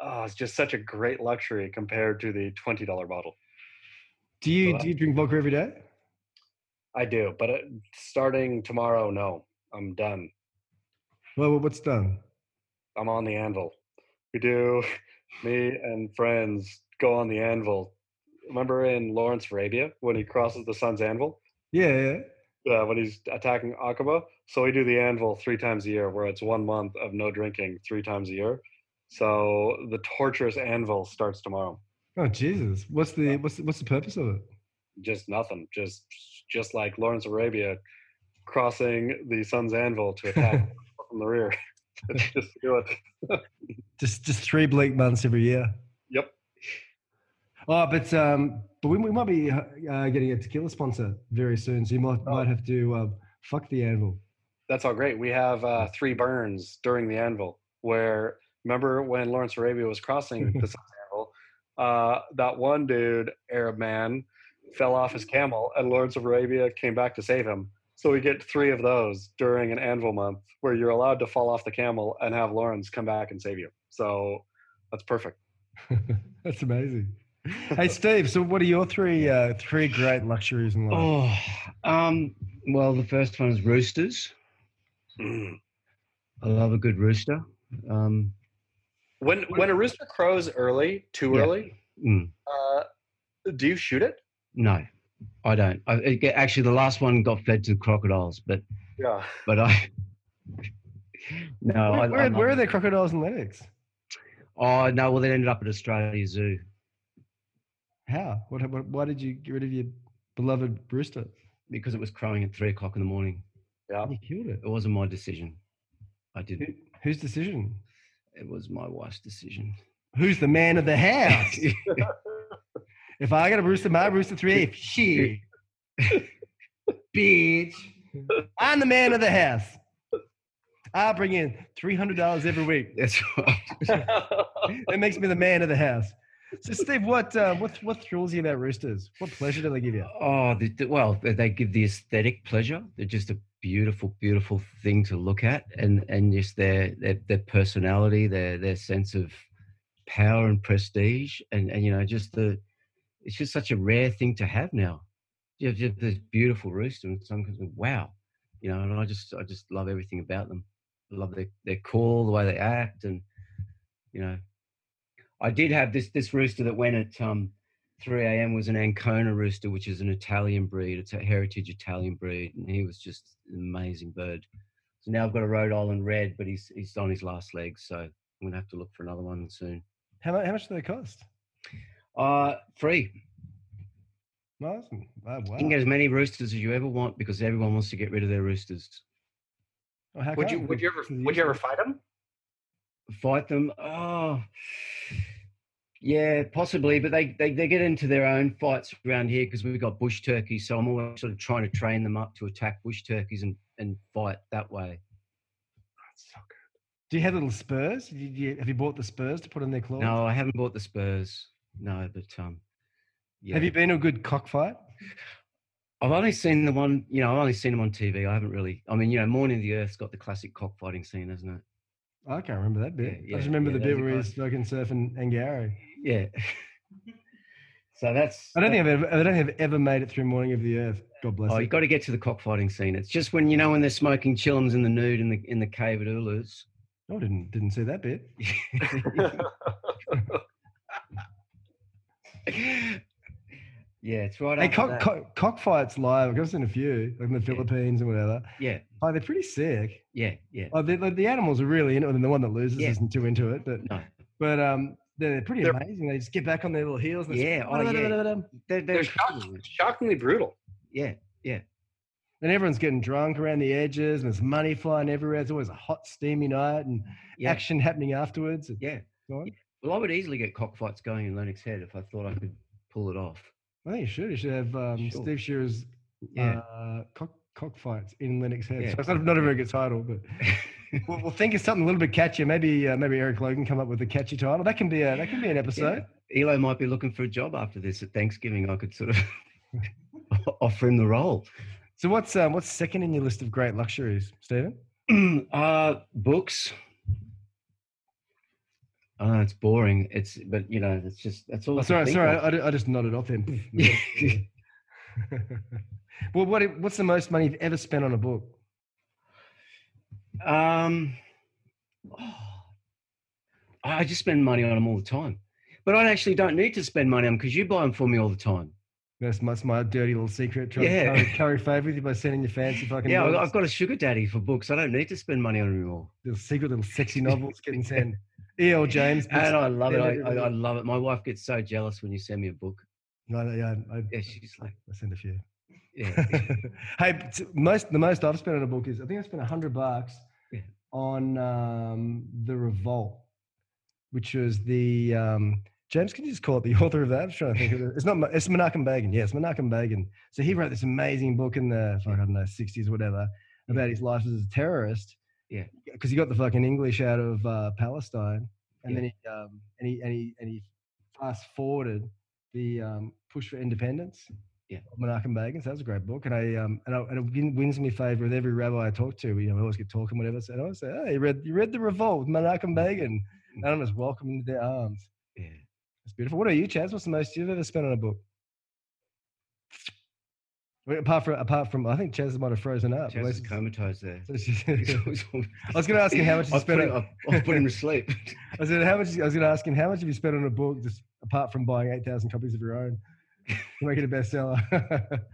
oh, it's just such a great luxury compared to the twenty dollar bottle. Do you Well, do you drink vodka every day? I do, but it, starting tomorrow, no, I'm done. Well, what's done? I'm on the anvil. We do, <laughs> me and friends go on the anvil. Remember in Lawrence of Arabia when he crosses the sun's anvil? Yeah, yeah. uh, when he's attacking Aqaba. So we do the anvil three times a year, where it's one month of no drinking three times a year. So the torturous anvil starts tomorrow. Oh Jesus! What's the what's the, what's the purpose of it? Just nothing. Just just like Lawrence Arabia crossing the sun's anvil to attack <laughs> from the rear. <laughs> just do it. <laughs> Just just three bleak months every year. Yep. Oh, but um, but we, we might be uh, getting a tequila sponsor very soon, so you might Oh. might have to uh, fuck the anvil. That's all great. We have uh, three burns during the anvil. Where remember when Lawrence Arabia was crossing the sun's anvil? Uh, that one dude, Arab man, fell off his camel, and Lawrence of Arabia came back to save him. So we get three of those during an anvil month, where you're allowed to fall off the camel and have Lawrence come back and save you. So that's perfect. <laughs> That's amazing. Hey Steve, so what are your three uh, three great luxuries in life? Oh, um, well, the first one is roosters. Mm. I love a good rooster. Um, When when a rooster crows early, too Yeah. early, mm, uh, do you shoot it? no, I don't. I, it actually, the last one got fed to crocodiles, but Yeah. but I. <laughs> no, where, I, where, where are the crocodiles in Lennox? Oh no! Well, they ended up at Australia Zoo. How? What, what? Why did you get rid of your beloved rooster? because it was crowing at three o'clock in the morning. Yeah. You killed it. It wasn't my decision. I didn't. whose decision? It was my wife's decision. Who's the man of the house? <laughs> if I got a rooster, my rooster three. She, <laughs> bitch. I'm the man of the house. I bring in three hundred dollars every week. That's right. That makes me the man of the house. So, Steve, what uh, what what thrills you about roosters? What pleasure do they give you? Oh, the, well, they- they give the aesthetic pleasure. They're just a beautiful, beautiful thing to look at, and and just their their, their personality, their their sense of power and prestige, and and you know, just the it's just such a rare thing to have now. You have just this beautiful rooster, and some of wow, you know, and I just I just love everything about them. I love their their call, the way they act, and you know, I did have this this rooster that went at um 3 a.m. was an Ancona rooster, which is an Italian breed. It's a heritage Italian breed, and he was just an amazing bird. So now I've got a Rhode Island red, but he's he's on his last legs, so I'm gonna have to look for another one soon. How? How much do they cost? Uh free. Nice. Oh, wow. You can get as many roosters as you ever want because everyone wants to get rid of their roosters. How would you would you ever would you ever fight them? Fight them? Oh, yeah, possibly, but they, they, they get into their own fights around here because we've got bush turkeys. So I'm always sort of trying to train them up to attack bush turkeys and, and fight that way. That's so good. Do you have little spurs? Did you, have you bought the spurs to put on their claws? No, I haven't bought the Spurs. No, but um, yeah. Have you been to a good cockfight? I've only seen the one. You know, I've only seen them on TV. I haven't really. I mean, you know, Morning of the Earth's got the classic cockfighting scene, hasn't it? I can't remember that bit. Yeah, I just remember yeah, the bit where he's fucking surfing Angourie. Yeah. <laughs> so that's. I don't think I've ever, I don't I've ever made it through Morning of the Earth. God bless Oh, you got to get to the cockfighting scene. It's just when you know when they're smoking chillums in the nude in the in the cave at Ulus. I didn't didn't see that bit. <laughs> <laughs> yeah, it's right. Hey, after cock, that. cock, cockfights live. I've seen a few, like in the Philippines and whatever. Yeah, Oh, they're pretty sick. yeah, yeah. Oh, the, the animals are really into it, and the one that loses Yeah. isn't too into it. But No, but um, they're pretty They're- amazing. They just get back on their little heels. And Yeah, oh, yeah. they're, they're They're shock, incredible. shockingly brutal. Yeah, yeah. And everyone's getting drunk around the edges, and there's money flying everywhere. It's always a hot, steamy night, and yeah, action happening afterwards. It's yeah. Well, I would easily get cockfights going in Lennox Head if I thought I could pull it off. I think you should. You should have um, Sure. Steve Shearer's Yeah. uh, cock, cockfights in Lennox Head. Yeah. So it's not, not a very good title, but <laughs> we'll, we'll think of something a little bit catchier. Maybe uh, maybe Erik Logan come up with a catchy title. That can be a that can be an episode. Yeah. Elo might be looking for a job after this at Thanksgiving. I could sort of <laughs> offer him the role. So what's um, what's second in your list of great luxuries, Stephen? <clears throat> uh, books. Know it's boring. It's but you know it's just that's all. Oh, sorry, sorry. I, I just nodded off him. <laughs> <laughs> well, what what's the most money you've ever spent on a book? Um, I just spend money on them all the time, but I actually don't need to spend money on them because you buy them for me all the time. That's my, that's my dirty little secret. Trying Yeah. to curry, curry favour with you by sending your fancy fucking Yeah, novels. I've got a sugar daddy for books. I don't need to spend money on them anymore. little secret little sexy novels getting sent. E.L. James. And I love it. I, I. I love it. My wife gets so jealous when you send me a book. No, yeah, I, Yeah, she's like, I send a few. yeah, <laughs> <laughs> hey, t- most the most I've spent on a book is I think I spent a hundred bucks Yeah. on um, the Revolt, which was the um, James. Can you just call it the <laughs> author of that? I'm trying to think of it. It's not. It's Menachem Begin. Yes, Menachem Begin. So he wrote this amazing book in the fuck, I don't know 60s, whatever, about his life as a terrorist. Yeah. because he got the fucking English out of uh, Palestine, and Yeah. then he um, and he and he and he fast forwarded the um, push for independence. Yeah. of Menachem Begin. So that was a great book, and I um and, I, and it win- wins me favor with every rabbi I talk to. You know, we always get talking, whatever. So I always say, "Hey, you read you read the Revolt, Menachem Begin," and I'm just welcoming into their arms. yeah. It's beautiful. What are you, Chaz? What's the most you've ever spent on a book? Wait, apart from apart from, I think Chaz might have frozen up. Chaz is comatose there. so just- I I was going to ask him how much you spent. him, On, I've, I've put him to sleep. <laughs> I said, how much? I was going to ask him how much have you spent on a book, just apart from buying eight thousand copies of your own to <laughs> make it a bestseller.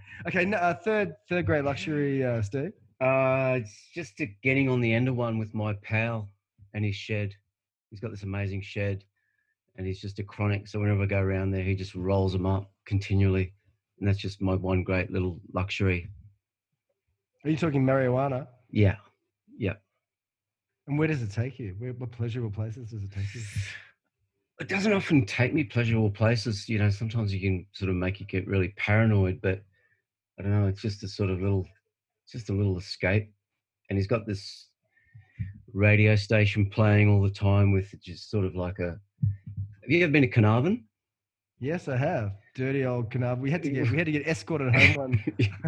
<laughs> okay, no, uh, third third great luxury, uh, Steve. Uh, it's just getting on the end of one with my pal and his shed. He's got this amazing shed, and he's just a chronic. So whenever I go around there, he just rolls them up continually, and that's just my one great little luxury. Are you talking marijuana? Yeah, yeah. And where does it take you? Where, what pleasurable places does it take you? it doesn't often take me pleasurable places. You know, sometimes you can sort of make you get really paranoid, but I don't know. It's just a sort of little, just a little escape. And he's got this radio station playing all the time with just sort of like a. Have you ever been to Carnarvon? Yes, I have. Dirty old Carnarvon. We had to get we had to get <laughs> escorted home one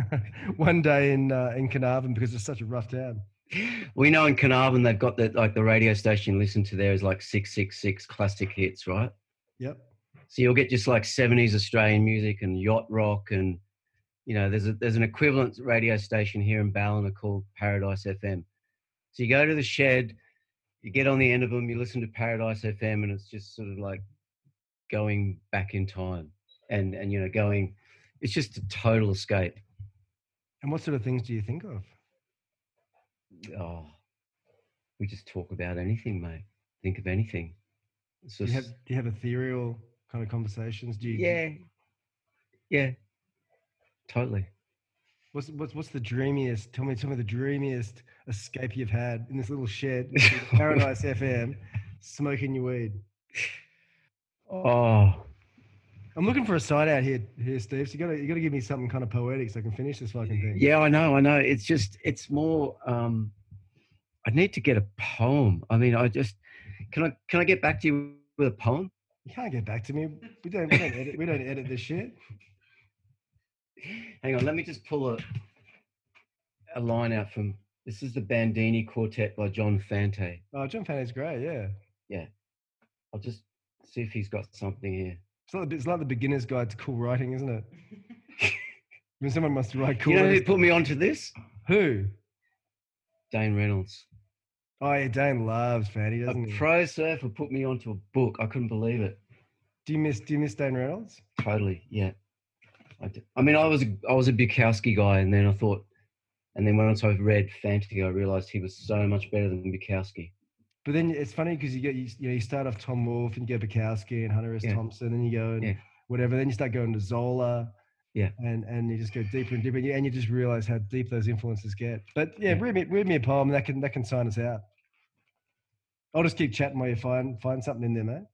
<laughs> one day in uh, in Carnarvon because it's such a rough town. We know in Carnarvon they've got that like the radio station you listen to there is like six six six classic hits, right? Yep. So you'll get just like seventies Australian music and yacht rock and you know there's a there's an equivalent radio station here in Ballina called Paradise FM. So you go to the shed, you get on the end of them, you listen to Paradise FM, and it's just sort of like going back in time and and you know going. It's just a total escape. And what sort of things do you think of? Oh, we just talk about anything, mate. Think of anything. It's Do you have do you have ethereal kind of conversations? Do you? yeah, yeah, totally. What's what's what's the dreamiest? Tell me, tell me the dreamiest escape you've had in this little shed, <laughs> Paradise FM, smoking your weed. Oh, I'm looking for a side out here, here, Steve. So you gotta you gotta give me something kind of poetic so I can finish this fucking thing. yeah, I know, I know. It's just, it's more. um I need to get a poem. I mean, I just can I can I get back to you with a poem? You can't get back to me. We don't we don't edit we don't edit this shit. Hang on, let me just pull a a line out from. This is the Bandini Quartet by John Fante. Oh, John Fante's great. Yeah. Yeah, I'll just see if he's got something here. It's like, the- it's like the beginner's guide to cool writing, isn't it? <laughs> I mean, someone must write cool. you know who put me onto this? who? Dane Reynolds. Oh yeah, Dane loves Fante, doesn't a he? pro surfer put me onto a book. I couldn't believe it. Do you miss Do you miss Dane Reynolds? Totally, yeah. I mean, I was a, I was a Bukowski guy, and then I thought, and then once I read Fantasy, I realized he was so much better than Bukowski. But then it's funny because you get you, you know you start off Tom Wolfe and you go Bukowski and Hunter S. Yeah. Thompson, and you go and Yeah. whatever. Then you start going to Zola. Yeah. And and you just go deeper and deeper, and you, and you just realize how deep those influences get. But yeah, Yeah. read me read me a poem that can that can sign us out. I'll just keep chatting while you find find something in there, mate.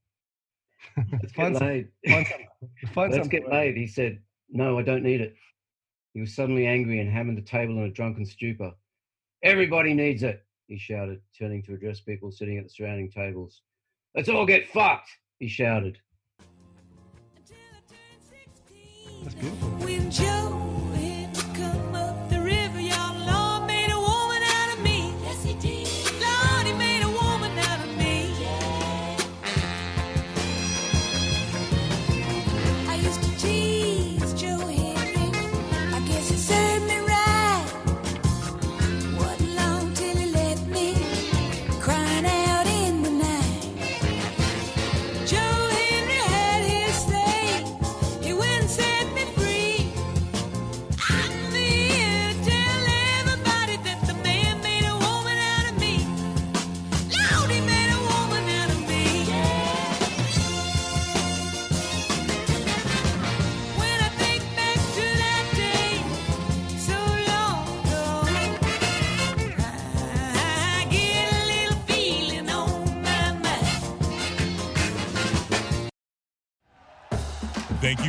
<laughs> Let's find, get some, laid. find something. Find Let's get laid. He said, "No, I don't need it." He was suddenly angry and hammered the table in a drunken stupor. Everybody needs it. He shouted, turning to address people sitting at the surrounding tables. Let's all get fucked, he shouted.